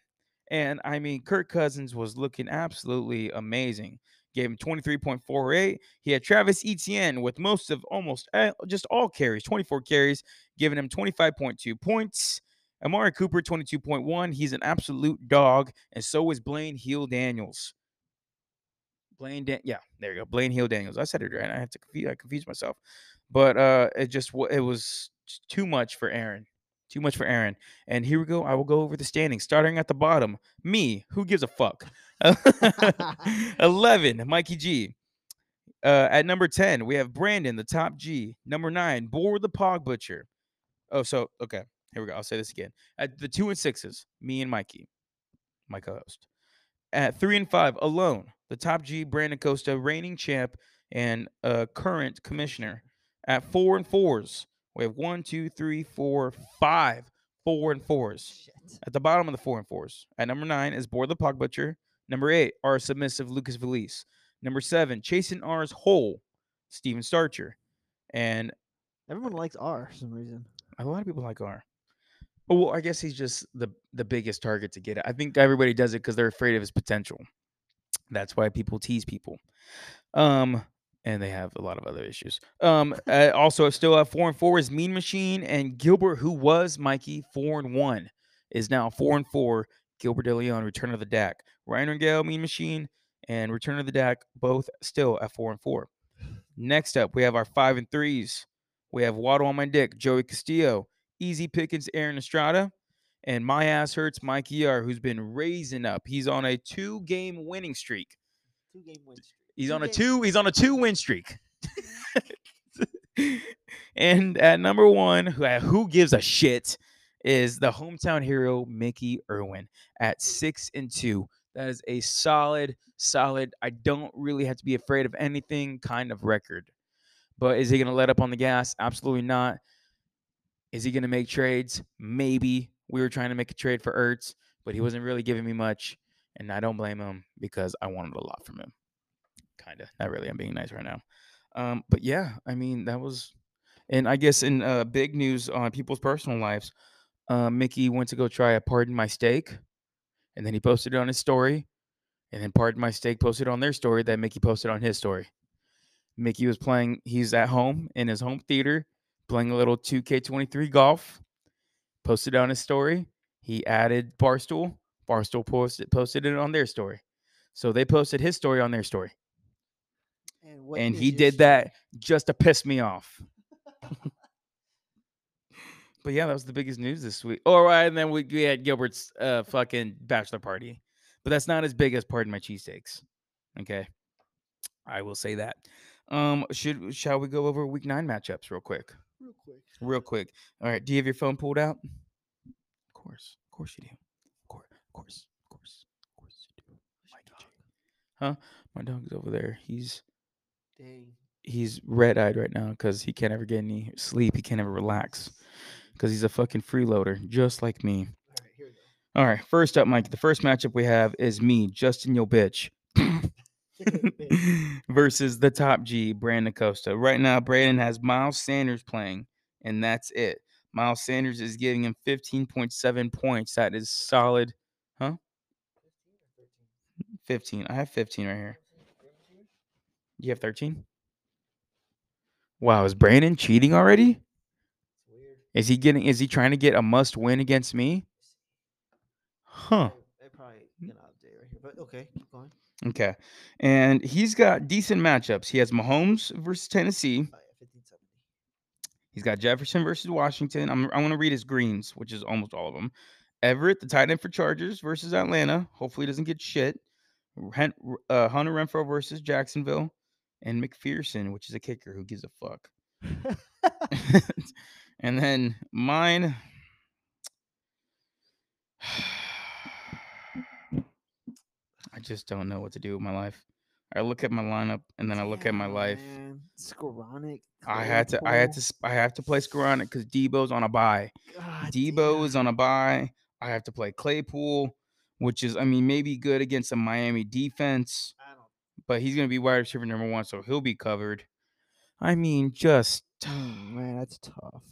Speaker 1: And I mean, Kirk Cousins was looking absolutely amazing. Gave him 23.48. He had Travis Etienne with most of almost uh, just all carries, 24 carries, giving him 25.2 points. Amari Cooper, 22.1. He's an absolute dog. And so is Blaine Heel Daniels. Blaine, Dan- yeah, there you go. Blaine Heel Daniels. I said it right. I have to confuse, I confused myself. But uh it just it was too much for Aaron. Too much for Aaron. And here we go. I will go over the standings. Starting at the bottom, me. Who gives a fuck? *laughs* *laughs* 11, Mikey G. Uh, at number 10, we have Brandon, the top G. Number nine, Boar the Pog Butcher. Oh, so, okay. Here we go. I'll say this again. At the two and sixes, me and Mikey, my co host. At three and five, alone, the top G, Brandon Costa, reigning champ and uh, current commissioner. At four and fours, we have one, two, three, four, five four and fours.
Speaker 3: Shit.
Speaker 1: At the bottom of the four and fours. At number nine is Boar the Pog Butcher. Number eight, our submissive Lucas Valise. Number seven, chasing R's hole, Steven Starcher. And
Speaker 3: Everyone likes R for some reason.
Speaker 1: a lot of people like R. Oh, well, I guess he's just the the biggest target to get it. I think everybody does it because they're afraid of his potential. That's why people tease people. Um, and they have a lot of other issues. Um, uh, also still at four and four is Mean Machine and Gilbert, who was Mikey four and one, is now four and four. Gilbert De Leon, Return of the DAC. Ryan Regale, Mean Machine, and Return of the DAC, both still at four and four. Next up, we have our five and threes. We have Waddle on my dick, Joey Castillo, Easy Pickens, Aaron Estrada, and my ass hurts, Mike ER, who's been raising up. He's on a two-game winning streak.
Speaker 3: Two game win streak.
Speaker 1: He's on a two. He's on a two win streak. *laughs* and at number one, who uh, who gives a shit, is the hometown hero Mickey Irwin at six and two. That is a solid, solid. I don't really have to be afraid of anything kind of record. But is he going to let up on the gas? Absolutely not. Is he going to make trades? Maybe. We were trying to make a trade for Ertz, but he wasn't really giving me much. And I don't blame him because I wanted a lot from him kind of not really i'm being nice right now. Um but yeah i mean that was and i guess in uh big news on people's personal lives uh mickey went to go try a pardon my steak and then he posted it on his story and then pardon my steak posted on their story that mickey posted on his story. Mickey was playing he's at home in his home theater playing a little 2k23 golf posted on his story he added barstool barstool posted posted it on their story. So they posted his story on their story
Speaker 3: And,
Speaker 1: and he did that just to piss me off. but yeah, that was the biggest news this week. All right, and then we, we had Gilbert's uh, fucking bachelor party, but that's not as big as pardon my cheesesteaks. Okay, I will say that. Um, should shall we go over week nine matchups real quick?
Speaker 3: Real quick.
Speaker 1: Real quick. All right, do you have your phone pulled out? Of course, of course you do. Of course, of course, of course, of course you do. Mikey J. Huh? My dog's over there. He's
Speaker 3: Dang.
Speaker 1: he's red eyed right now because he can't ever get any sleep. He can't ever relax because he's a fucking freeloader, just like me.
Speaker 3: All right, here we go.
Speaker 1: All right, first up, Mike. The first matchup we have is me, Justin Yo Bitch, *laughs* *laughs* versus the top G, Brandon Costa. Right now, Brandon has Miles Sanders playing, and that's it. Miles Sanders is giving him 15.7 points. That is solid. Huh? 15. I have 15 right here. You have 13? Wow, is Brandon cheating already?
Speaker 3: Weird.
Speaker 1: Is he getting is he trying to get a must win against me? Huh.
Speaker 3: They probably gonna update right here, but okay, keep going.
Speaker 1: Okay. And he's got decent matchups. He has Mahomes versus Tennessee.
Speaker 3: Oh, yeah, 1570.
Speaker 1: He's got Jefferson versus Washington. I'm I'm gonna read his greens, which is almost all of them. Everett, the tight end for Chargers versus Atlanta. Hopefully, he doesn't get shit. Hen- uh, Hunter Renfrow versus Jacksonville, and McPherson, which is a kicker who gives a fuck. *laughs* *laughs* and then mine. *sighs* I just don't know what to do with my life. I look at my lineup and then I look at my life.
Speaker 3: man. Skowronek,
Speaker 1: I had to, I had to, I have to play Skowronek because Deebo's on a bye.
Speaker 3: God Deebo
Speaker 1: is on a bye. I have to play Claypool, which is, I mean, maybe good against a Miami defense. But he's gonna be wide receiver number one, so he'll be covered. I mean, just *sighs*
Speaker 3: man, that's tough.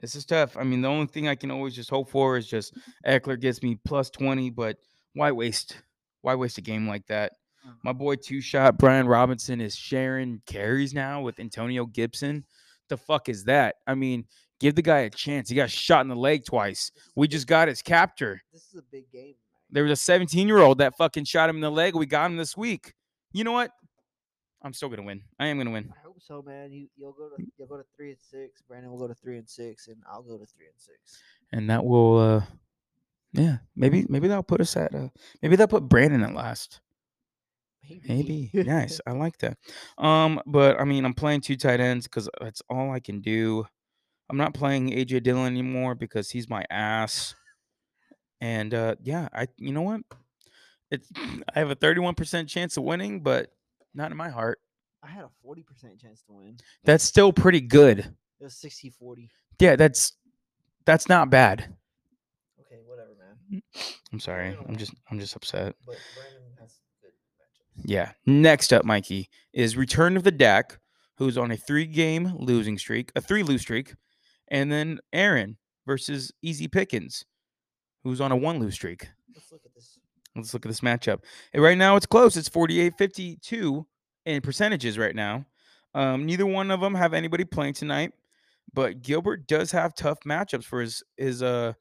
Speaker 1: This is tough. I mean, the only thing I can always just hope for is just Ekeler gets me plus 20, but why waste? Why waste a game like that?
Speaker 3: Mm.
Speaker 1: My boy two shot Brian Robinson is sharing carries now with Antonio Gibson. The fuck is that? I mean, give the guy a chance. He got shot in the leg twice. We just got his captor.
Speaker 3: This is a big game. Man.
Speaker 1: There was a 17 year old that fucking shot him in the leg. We got him this week. You know what? I'm still gonna win. I am gonna win.
Speaker 3: I hope so, man. You you'll go to you'll go to three and six. Brandon will go to three and six, and I'll go to three and six.
Speaker 1: and that will uh yeah maybe maybe that'll put us at uh maybe that'll put brandon at last maybe *laughs* nice i like that um but i mean i'm playing two tight ends because that's all i can do i'm not playing aj dillon anymore because he's my ass and uh yeah i you know what it's i have a 31% chance of winning but not in my heart
Speaker 3: I had a forty percent chance to win.
Speaker 1: that's still pretty good
Speaker 3: It was 60-40.
Speaker 1: yeah that's that's not bad Okay, whatever, man. Mm, I'm sorry. I'm just I'm just upset.
Speaker 3: But Brandon has good matchups.
Speaker 1: Yeah. Next up, Mikey, is Return of the Dak, who's on a three game losing streak, a three lose streak. And then Aaron versus Easy Pickens, who's on a one lose streak.
Speaker 3: Let's look at this.
Speaker 1: Let's look at this matchup. And right now it's close. It's 48 52 in percentages right now. Um, neither one of them have anybody playing tonight, but Gilbert does have tough matchups for his his uh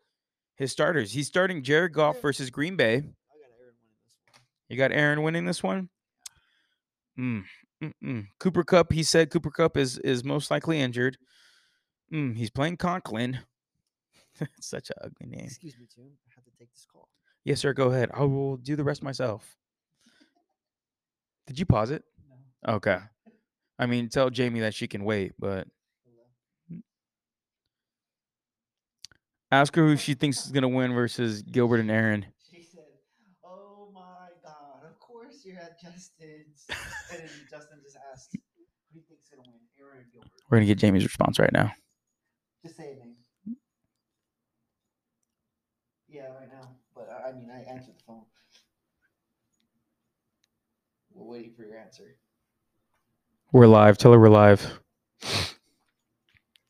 Speaker 1: his starters. He's starting Jared Goff versus Green Bay.
Speaker 3: I got Aaron winning this one.
Speaker 1: You got Aaron winning this one. Mm, mm-mm. Cooper Kupp. He said Cooper Kupp is is most likely injured. Mm, he's playing Conklin. *laughs* Such an ugly name.
Speaker 3: Excuse me, Tune. I have to take this call.
Speaker 1: Yes, sir. Go ahead. I will do the rest myself. Did you pause it? Okay. I mean, tell Jamie that she can wait, but ask her who she thinks is gonna win versus Gilbert and Aaron.
Speaker 3: She said, "Oh my God! Of course you're at Justin's." and Justin just asked, "Who do you think's gonna win, Aaron or Gilbert?"
Speaker 1: We're gonna get Jamie's response right now.
Speaker 3: Just say a name. Yeah, right now. But I, I mean, I answered the phone. We're waiting for your answer.
Speaker 1: We're live. Tell her we're live.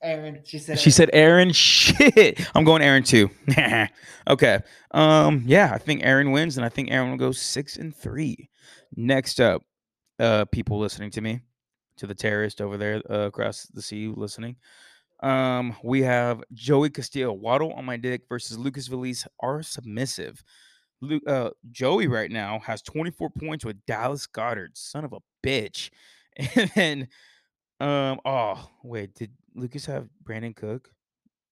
Speaker 3: Aaron, she said.
Speaker 1: She said Aaron. Shit. I'm going Aaron too. *laughs* okay. Um. Yeah, I think Aaron wins, and I think Aaron will go six and three. Next up, uh, people listening to me, to the terrorist over there uh, across the sea listening. Um, we have Joey Castillo, Waddle on my dick versus Lucas Valise, are submissive. Uh, Joey right now has 24 points with Dallas Goedert, son of a bitch. *laughs* And then, um, oh wait, did Lucas have Brandin Cook?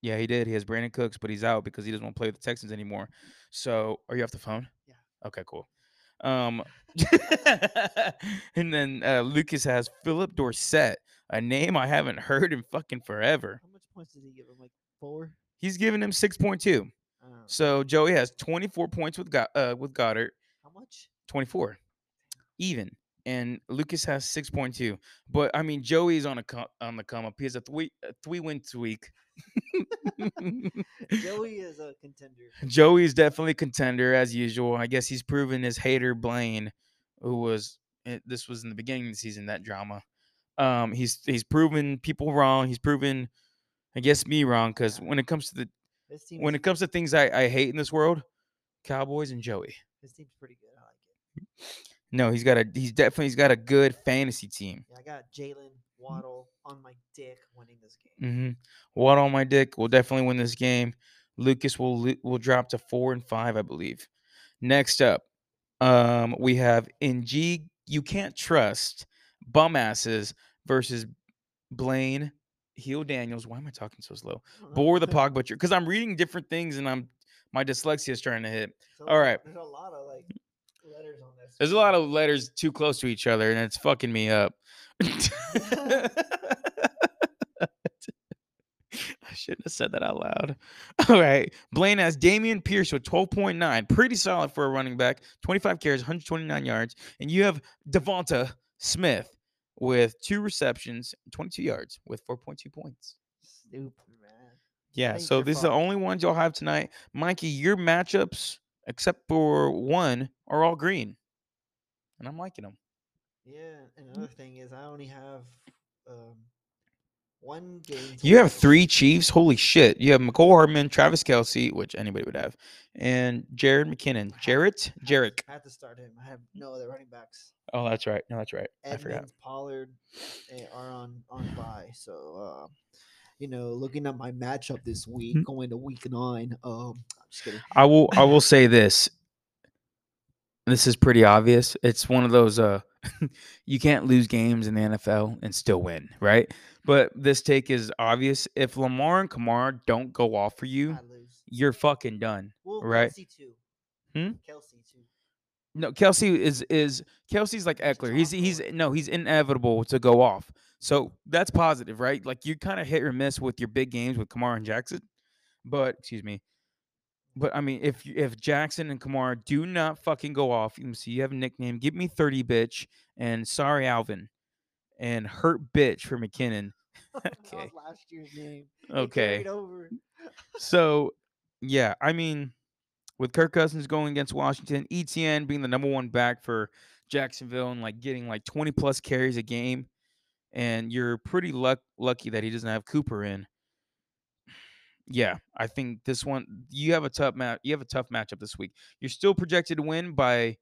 Speaker 1: Yeah, he did. He has Brandin Cooks, but he's out because he doesn't want to play with the Texans anymore. So, are you off the phone?
Speaker 3: Yeah.
Speaker 1: Okay, cool. Um, *laughs* and then uh, Lucas has Phillip Dorsett, a name I haven't *laughs* heard in fucking forever.
Speaker 3: How much points did he give him? Like four?
Speaker 1: He's giving him six point two.
Speaker 3: Uh,
Speaker 1: So Joey has twenty four points with Go- uh, with Goedert,
Speaker 3: how much?
Speaker 1: twenty four, even, and Lucas has six point two. But I mean, Joey's on a on the come up. He has a three a three win tweak. *laughs*
Speaker 3: Joey is a contender.
Speaker 1: Joey is definitely a contender as usual. I guess he's proven his hater Blaine, who was eh, this was in the beginning of the season that drama. Um, he's he's proven people wrong. He's proven, I guess, me wrong because when it comes to the
Speaker 3: His team.
Speaker 1: when it comes to things I, I hate in this world, Cowboys and Joey.
Speaker 3: his team's pretty good. I like it.
Speaker 1: No, he's got a he's definitely he's got a good fantasy team.
Speaker 3: Yeah, I got Jaylen Waddle on my dick winning this game.
Speaker 1: Mm-hmm. What on my dick will definitely win this game. Lucas will will drop to four and five, I believe. Next up, um, we have NG. You can't trust bum asses versus Blaine Heel Daniels. Why am I talking so slow?
Speaker 3: Oh, know.
Speaker 1: Bore the Pog Butcher because I'm reading different things and I'm my dyslexia is trying to hit.
Speaker 3: A
Speaker 1: all right.
Speaker 3: There's a lot of like letters on this.
Speaker 1: There's a lot of letters too close to each other, and it's fucking me up. *laughs* I shouldn't have said that out loud. All right. Blaine has Dameon Pierce with 12.9. Pretty solid for a running back. 25 carries, 129 yards. And you have Devonta Smith with two receptions, 22 yards with 4.2 points.
Speaker 3: Stupid man.
Speaker 1: Yeah.
Speaker 3: Ain't
Speaker 1: So
Speaker 3: your
Speaker 1: these are the only ones y'all have tonight. Mikey, your matchups, except for one, are all green. And I'm liking them.
Speaker 3: Yeah, another thing is I only have um one game.
Speaker 1: You have three Chiefs. Holy shit! You have Mecole Hardman, Travis Kelce, which anybody would have, and Jared McKinnon. Jarrett,
Speaker 3: I had to-
Speaker 1: Jerick.
Speaker 3: I had to start him. I have no other running backs.
Speaker 1: Oh, that's right. No, that's right. I forgot.
Speaker 3: Pollard eh, are on on bye. So uh, you know, looking at my matchup this week,
Speaker 1: Mm-hmm.
Speaker 3: going to week nine. Um, I'm just kidding.
Speaker 1: I will. I will say *laughs* this. This is pretty obvious. It's one of those. Uh, *laughs* you can't lose games in the NFL and still win, right? But this take is obvious. If Lamar and Kamara don't go off for you, you're fucking done.
Speaker 3: Well,
Speaker 1: right.
Speaker 3: Kelce too.
Speaker 1: Hmm?
Speaker 3: Kelce too.
Speaker 1: No, Kelce is is Kelce's like Ekeler. He's he's no, he's inevitable to go off. So that's positive, right? Like you kind of hit or miss with your big games with Kamara and Jackson. But excuse me. But I mean, if you- if Jackson and Kamara do not fucking go off, you can see you have a nickname. Give me thirty, bitch, and sorry, Alvin, and hurt bitch for McKinnon. *laughs* *laughs* Okay.
Speaker 3: last year's name.
Speaker 1: Okay, *laughs* so yeah, I mean, with Kirk Cousins going against Washington, Etienne being the number one back for Jacksonville and like getting like 20 plus carries a game, and you're pretty luck- lucky that he doesn't have Cooper in. Yeah, I think this one you have a tough match. You have a tough matchup this week. You're still projected to win by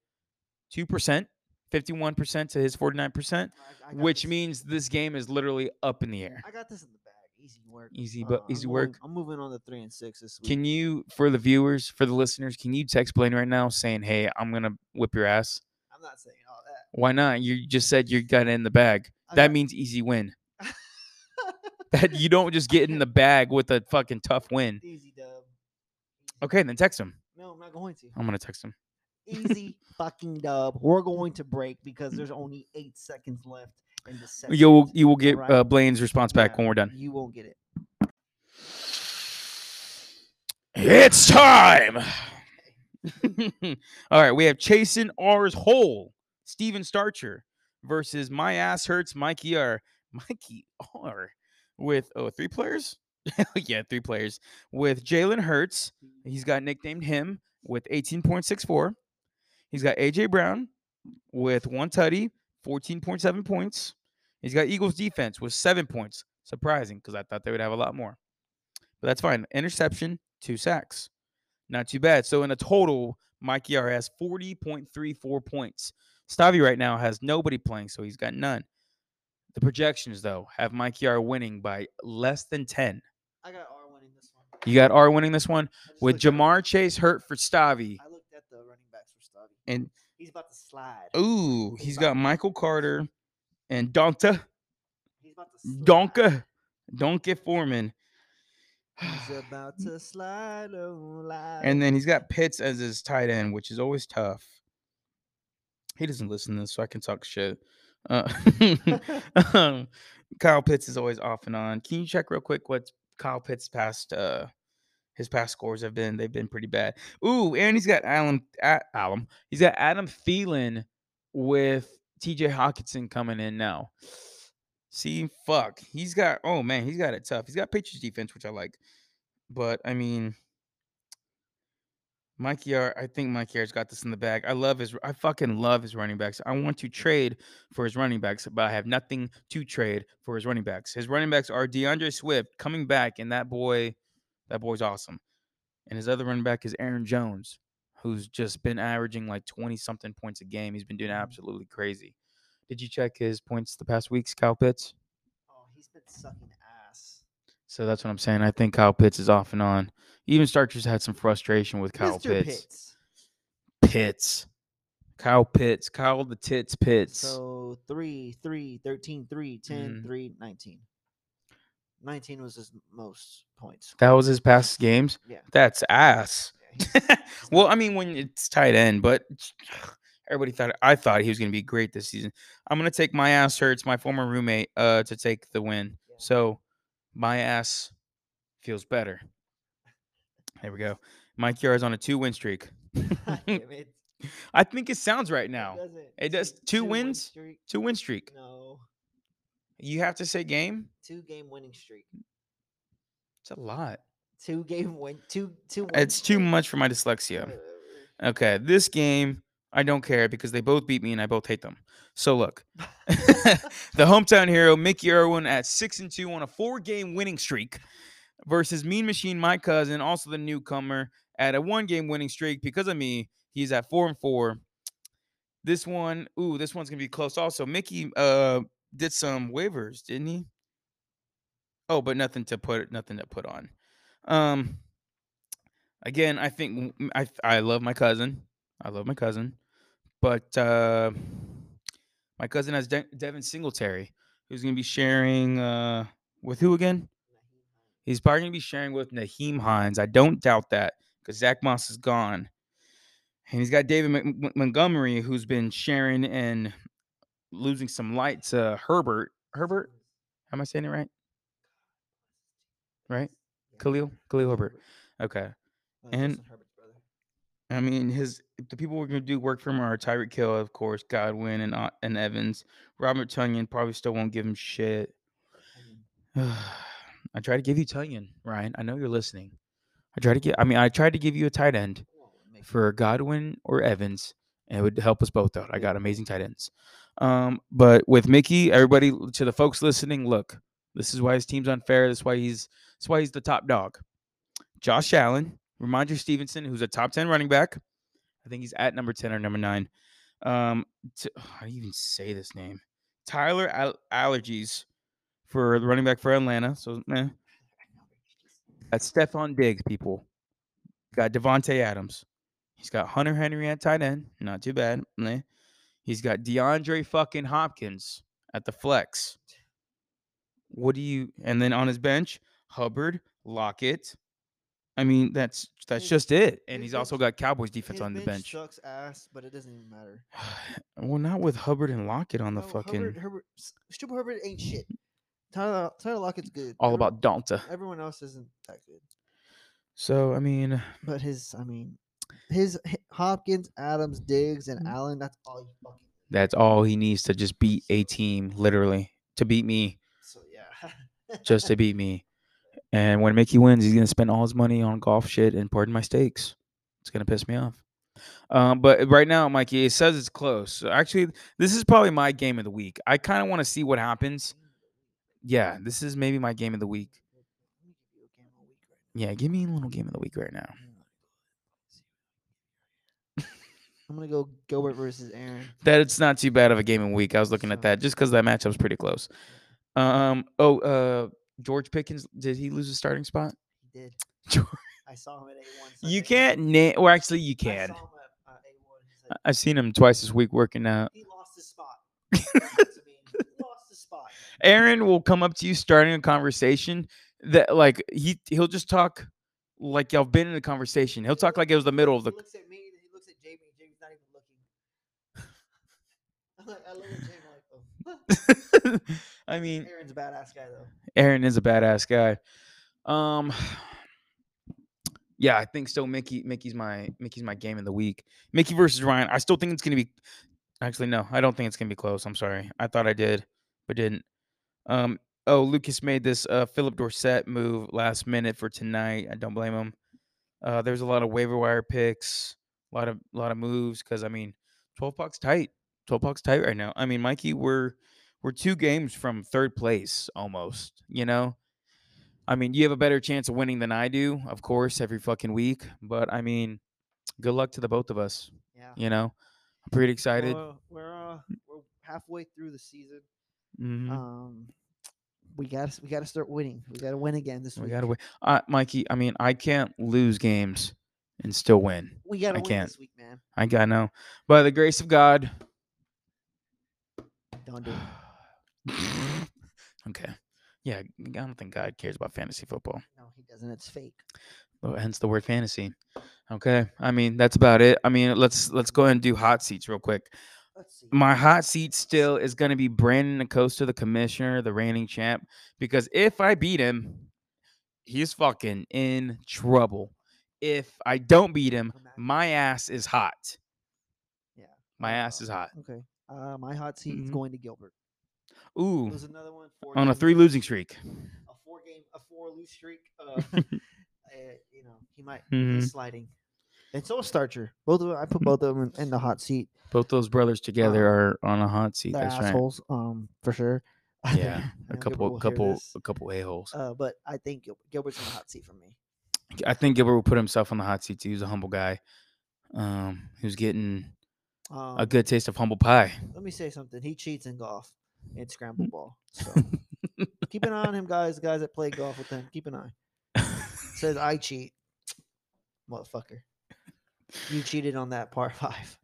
Speaker 1: two percent, fifty-one percent to his forty-nine percent,
Speaker 3: I- I
Speaker 1: which
Speaker 3: this.
Speaker 1: means this game is literally up in the air.
Speaker 3: I got this in the bag. Easy work.
Speaker 1: Easy, but uh,
Speaker 3: I'm
Speaker 1: easy
Speaker 3: going-
Speaker 1: work.
Speaker 3: I'm moving on to three and six this week.
Speaker 1: Can you, for the viewers, for the listeners, can you text Blaine right now saying, "Hey, I'm gonna whip your ass"?
Speaker 3: I'm not saying all that.
Speaker 1: Why not? You just said you got it in the bag.
Speaker 3: I
Speaker 1: That
Speaker 3: got-
Speaker 1: means easy win. *laughs* That you don't just get in the bag with a fucking tough win.
Speaker 3: Easy dub.
Speaker 1: Okay, then text him.
Speaker 3: No, I'm not going to.
Speaker 1: I'm gonna text him.
Speaker 3: Easy fucking dub. We're going to break because there's only eight seconds left in the second.
Speaker 1: You will you will get
Speaker 3: alright?
Speaker 1: uh, Blaine's response back
Speaker 3: Yeah,
Speaker 1: when we're done.
Speaker 3: You won't get it.
Speaker 1: It's time. *laughs* All right, we have Chasin R's Hole, Steven Starcher versus My Ass Hurts, Mikey R. Mikey R. With oh three players? *laughs* yeah, three players. With Jalen Hurts, he's got nicknamed him with 18.64. He's got AJ Brown with one tutty, 14.7 points. He's got Eagles defense with seven points. Surprising because I thought they would have a lot more. But that's fine. Interception, two sacks. Not too bad. So in a total, Mikey R has 40.34 points. Stavi right now has nobody playing, so he's got none. The projections, though, have Mikey R winning by less than 10.
Speaker 3: I got R winning this one.
Speaker 1: You got R winning this one with Ja'Marr Chase hurt for Stavi.
Speaker 3: I looked at the running backs for Stubby.
Speaker 1: And
Speaker 3: He's about to slide.
Speaker 1: ooh,
Speaker 3: He's
Speaker 1: he's got Michael Carter and D'Onta,
Speaker 3: He's about to slide.
Speaker 1: Donka, Donka Foreman. *sighs*
Speaker 3: He's about to slide on live.
Speaker 1: And then he's got Pitts as his tight end, which is always tough. He doesn't listen to this, so I can talk shit. Uh, *laughs* *laughs* um, Kyle Pitts is always off and on. Can you check real quick what Kyle Pitts' past uh his past scores have been? They've been pretty bad. Ooh, and he's got Alan A- Alum. He's got Adam Thielen with TJ Hockenson coming in now. See, fuck. He's got oh man, he's got it tough. He's got Patriots defense, which I like. But I mean, Mikey R, I think Mikey R's got this in the bag. I love his I fucking love his running backs. I want to trade for his running backs, but I have nothing to trade for his running backs. His running backs are DeAndre Swift coming back, and that boy, that boy's awesome. And his other running back is Aaron Jones, who's just been averaging like 20 something points a game. He's been doing
Speaker 3: Mhm.
Speaker 1: absolutely crazy. Did you check his points the past weeks, Kyle Pitts?
Speaker 3: oh, he's been sucking ass.
Speaker 1: So that's what I'm saying. I think Kyle Pitts is off and on. Even Starcher's had some frustration with Kyle. Pitts.
Speaker 3: Pitts.
Speaker 1: Pitts. Kyle Pitts. Kyle the Tits Pitts.
Speaker 3: So 3, 3, 13, 3, 10,
Speaker 1: Mhm.
Speaker 3: 3, 19. 19 was his most points.
Speaker 1: that was his past games.
Speaker 3: Yeah.
Speaker 1: That's ass.
Speaker 3: Yeah, *laughs* *laughs*
Speaker 1: well, I mean, when it's tight end, but *sighs* everybody thought I thought he was going to be great this season. I'm going to take my ass hurts, my former roommate, uh, to take the win.
Speaker 3: Yeah.
Speaker 1: So my ass feels better. There we go. Mikey R is on a two win streak. *laughs*
Speaker 3: It.
Speaker 1: I think it sounds right now.
Speaker 3: doesn't.
Speaker 1: It does
Speaker 3: Two-
Speaker 1: two wins?
Speaker 3: streak?
Speaker 1: Two win streak.
Speaker 3: No.
Speaker 1: You have to say game.
Speaker 3: Two game winning streak.
Speaker 1: It's a lot.
Speaker 3: Two game win. Two two.
Speaker 1: It's too much for my dyslexia. Okay, this game I don't care because they both beat me and I both hate them. So look, *laughs* *laughs* the hometown hero Mickey Irwin at six and two on a four-game winning streak versus Mean Machine, my cousin, also the newcomer, at a one-game winning streak because of me. He's at four and four. This one, ooh, this one's gonna be close. Also, Mickey uh did some waivers, didn't he? Oh, but nothing to put nothing to put on. Um, again, I think I I love my cousin. I love my cousin, but uh, my cousin has De- Devin Singletary, who's gonna be sharing uh with who again? He's probably gonna be sharing with Nyheim Hines. I don't doubt that because Zach Moss is gone, and he's got David Mon- Montgomery, who's been sharing and losing some light to Herbert. Herbert, am I saying it right? Right? Khalil, Khalil Herbert. Okay. And- I mean, his the people we're gonna do work for him are Tyreek Hill, of course, Godwin and uh, and Evans. Robert Tonyan probably still won't give him shit.
Speaker 3: I *sighs*
Speaker 1: try to give you Tunyon, Ryan. I know you're listening. I try to get. I mean, I tried to give you a tight end.
Speaker 3: come on, make
Speaker 1: for Godwin or Evans, and it would help us both out. I got amazing tight ends. Um, but with Mickey, everybody to the folks listening, look, this is why his team's unfair. This is why he's that's why he's the top dog. Josh Allen, Rhamondre Stevenson, who's a top 10 running back. I think he's at number 10 or number nine. Um, t- how do you even say this name? Tyler Al- Allergies for the running back for Atlanta. So, eh. That's Stefon Diggs, people. Got Davante Adams. He's got Hunter Henry at tight end. Not too bad. meh. He's got DeAndre fucking Hopkins at the flex. What do you and then on his bench, Hubbard, Lockett. I mean, that's that's
Speaker 3: His-
Speaker 1: just it. And he's also got Cowboys defense on the bench.
Speaker 3: sucks ass, but it doesn't even matter. *sighs*
Speaker 1: well, not with Hubbard and Lockett on the
Speaker 3: No,
Speaker 1: fucking
Speaker 3: Herbert, S- Stupid Herbert ain't shit. Tyler, Tyler Lockett's good.
Speaker 1: all
Speaker 3: Everyone-
Speaker 1: about Dalta.
Speaker 3: Everyone else isn't that good.
Speaker 1: So I mean,
Speaker 3: But his, I mean, his Hopkins, Adams, Diggs, and
Speaker 1: Mhm.
Speaker 3: Allen. That's all you fucking.
Speaker 1: that's all he needs to just beat a team, literally, to beat me,
Speaker 3: So yeah.
Speaker 1: just to beat me. *laughs* And when Mickey wins, he's gonna spend all his money on golf shit and pardon my stakes. It's gonna piss me off. Um, but right now, Mikey, it says it's close. So actually, this is probably my game of the week. I kind of want to see what happens. Yeah, this is maybe my game of the week. Yeah, give me a little game of the week right now.
Speaker 3: I'm gonna go Gilbert versus Aaron.
Speaker 1: That it's not too bad of a game the week. I was looking at that just because that matchup's pretty close. Um. Oh. Uh. George Pickens. Did he lose his starting spot?
Speaker 3: He did. *laughs*
Speaker 1: George-
Speaker 3: I saw him at A1.
Speaker 1: You can't name. Or actually, you can.
Speaker 3: I saw him at uh, A1. Like,
Speaker 1: I've seen him twice this week working out.
Speaker 3: he lost his spot. That's what to me. He *laughs* lost his spot.
Speaker 1: Aaron will come up to you starting a conversation that like he he'll just talk like y'all been in a conversation. He'll talk like it was the middle of the
Speaker 3: He looks at me. Then he looks at Jamie. and Jamie's not even looking. I'm like, I look at Jamie like, oh. *laughs*
Speaker 1: I mean,
Speaker 3: Aaron's a badass guy though.
Speaker 1: Aaron is a badass guy. Um *sighs* Yeah, I think so. Mickey Mickey's my Mickey's my game of the week. Mickey versus Ryan. I still think it's gonna be actually no, I don't think it's gonna be close. I'm sorry. I thought I did, but didn't. Um oh Lucas made this uh Phillip Dorsett move last minute for tonight. I don't blame him. Uh there's a lot of waiver wire picks, a lot of a lot of moves because I mean 12 bucks tight. 12 bucks tight right now. I mean, Mikey, we're we're two games from third place almost, you know? I mean, you have a better chance of winning than I do, of course, every fucking week. But I mean, good luck to the both of us.
Speaker 3: Yeah.
Speaker 1: You know, I'm pretty excited.
Speaker 3: Well, we're uh, we're halfway through the season.
Speaker 1: Mhm.
Speaker 3: Um, we got to we got to start winning. We got to win again this
Speaker 1: we
Speaker 3: week.
Speaker 1: We gotta win, uh, Mikey. I mean, I can't lose games and still win.
Speaker 3: We got to
Speaker 1: I
Speaker 3: win
Speaker 1: can't.
Speaker 3: this week, man.
Speaker 1: I got no. By the grace of God.
Speaker 3: Don't do it. *laughs*
Speaker 1: okay. Yeah, I don't think God cares about fantasy football.
Speaker 3: No, he doesn't. It's fake.
Speaker 1: Oh, hence the word fantasy. Okay. I mean, that's about it. I mean, let's let's go ahead and do hot seats real quick.
Speaker 3: Let's see.
Speaker 1: My hot seat still is going to be Brandon Acosta, the commissioner, the reigning champ, because if I beat him, he's fucking in trouble. If I don't beat him, my ass is hot.
Speaker 3: Yeah.
Speaker 1: My ass is hot.
Speaker 3: Okay. Uh, my hot seat is
Speaker 1: Mhm.
Speaker 3: going to Gilbert.
Speaker 1: Ooh,
Speaker 3: There's another one.
Speaker 1: on a three losing streak.
Speaker 3: A four game, a four lose streak. Uh, *laughs* uh, you know, he might be
Speaker 1: Mhm.
Speaker 3: sliding. And so is Starcher. Both of them, I put both of them in, in the hot seat.
Speaker 1: Both those brothers together are on a hot seat. That's right.
Speaker 3: assholes, um, for sure. *laughs*
Speaker 1: Yeah, a couple, couple, a couple a holes.
Speaker 3: Uh, but I think Gil- Gilbert's in the hot seat for me.
Speaker 1: I think Gilbert will put himself on the hot seat too. He's a humble guy. Um, who's getting
Speaker 3: Um,
Speaker 1: a good taste of humble pie.
Speaker 3: Let me say something. He cheats in golf and
Speaker 1: Mm.
Speaker 3: scramble ball. So *laughs* keep an eye on him, guys. The guys that play golf with him. Keep an eye. Says *laughs* I cheat, motherfucker. You cheated on that par five. *laughs*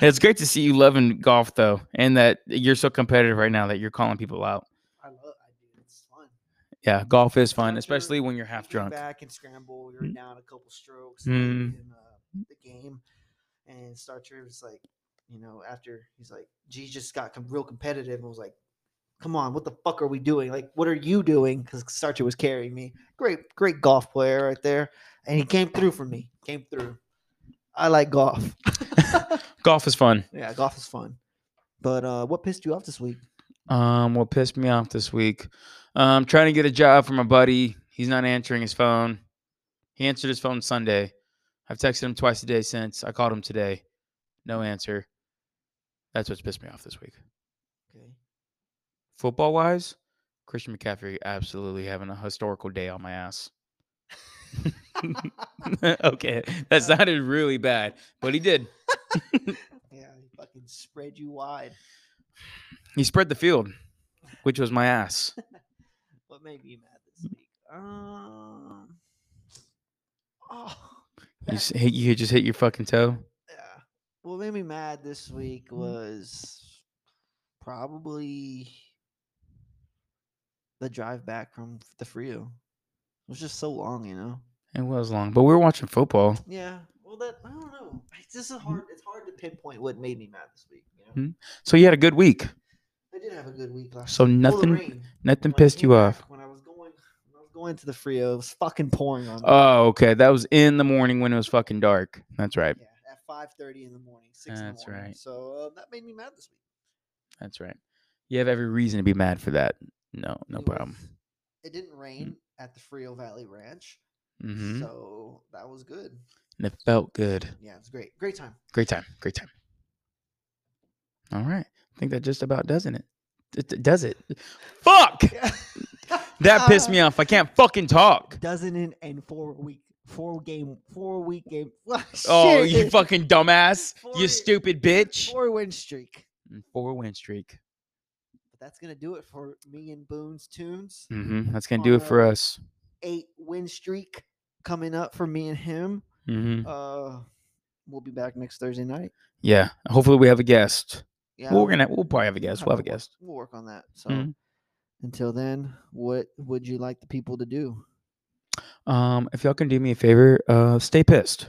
Speaker 1: it's great to see you loving golf though, and that you're so competitive right now that you're calling people out.
Speaker 3: I love. I do. It's fun.
Speaker 1: Yeah, golf is fun, especially when you're half drunk.
Speaker 3: Back and scramble. You're
Speaker 1: Mm.
Speaker 3: down a couple strokes
Speaker 1: Mm.
Speaker 3: in uh, the game, and Starcher was like, you know, after he's like, G just got com- real competitive and was like, "Come on, what the fuck are we doing? Like, what are you doing?" Because Starcher was carrying me. Great, great golf player right there, and he came through for me. Came through. I like golf. *laughs*
Speaker 1: Golf is fun.
Speaker 3: yeah, golf is fun. But uh, what pissed you off this week?
Speaker 1: Um, what pissed me off this week? Um, trying to get a job for my buddy. He's not answering his phone. He answered his phone Sunday. I've texted him twice a day since. I called him today. No answer. That's what's pissed me off this week.
Speaker 3: Okay.
Speaker 1: Football wise, Christian McCaffrey absolutely having a historical day on my ass. *laughs* *laughs* okay, that sounded really bad, but he did. *laughs*
Speaker 3: Yeah, he fucking spread you wide. *sighs*
Speaker 1: He spread the field, which was my ass.
Speaker 3: What made me mad this week? Um. *sighs* Oh.
Speaker 1: You, hit, you just hit your fucking toe.
Speaker 3: What made me mad this week was probably the drive back from the Frio. It was just so long, you know.
Speaker 1: It was long, but we were watching football.
Speaker 3: Yeah. Well, that I don't know. It's just a hard. It's hard to pinpoint what made me mad this week. You know.
Speaker 1: Mhm. So you had a good week.
Speaker 3: I did have a good week last.
Speaker 1: So
Speaker 3: week.
Speaker 1: Nothing-
Speaker 3: rain,
Speaker 1: Nothing
Speaker 3: when
Speaker 1: pissed you off.
Speaker 3: when I was going. When I was going to the Frio. It was fucking pouring on me.
Speaker 1: Oh, okay. That was in the morning when it was fucking dark. That's right.
Speaker 3: Yeah, five thirty in the morning, six in
Speaker 1: That's
Speaker 3: the morning.
Speaker 1: right.
Speaker 3: So uh, that made me mad this week.
Speaker 1: That's right. You have every reason to be mad for that. No, no
Speaker 3: It
Speaker 1: problem.
Speaker 3: It didn't rain at the Frio Valley Ranch,
Speaker 1: hmm
Speaker 3: so that was good.
Speaker 1: And it felt good.
Speaker 3: Yeah, it's great. Great time.
Speaker 1: Great time. Great time. All right. I think that just about doesn't it. It d- does it. Fuck! *laughs* That pissed me off. I can't fucking talk.
Speaker 3: Doesn't it and four week, four game, four week game. *laughs*
Speaker 1: Oh, you fucking dumbass.
Speaker 3: Four-
Speaker 1: You stupid bitch.
Speaker 3: four win streak.
Speaker 1: Mm, Four win streak.
Speaker 3: But that's gonna do it for me and Boone's Tunes.
Speaker 1: hmm That's going to do it for
Speaker 3: Uh,
Speaker 1: us.
Speaker 3: Eight win streak coming up for me and him.
Speaker 1: hmm
Speaker 3: Uh, we'll be back next Thursday night.
Speaker 1: Yeah. Hopefully we have a guest.
Speaker 3: Yeah,
Speaker 1: we're gonna. We'll probably have a guest. We'll have a guest.
Speaker 3: We'll work on that. So
Speaker 1: Mhm.
Speaker 3: until then, what would you like the people to do?
Speaker 1: Um, if y'all can do me a favor, uh, stay pissed.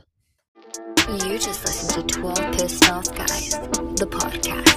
Speaker 4: You just listened to 12 Pissed Off Guys, the podcast.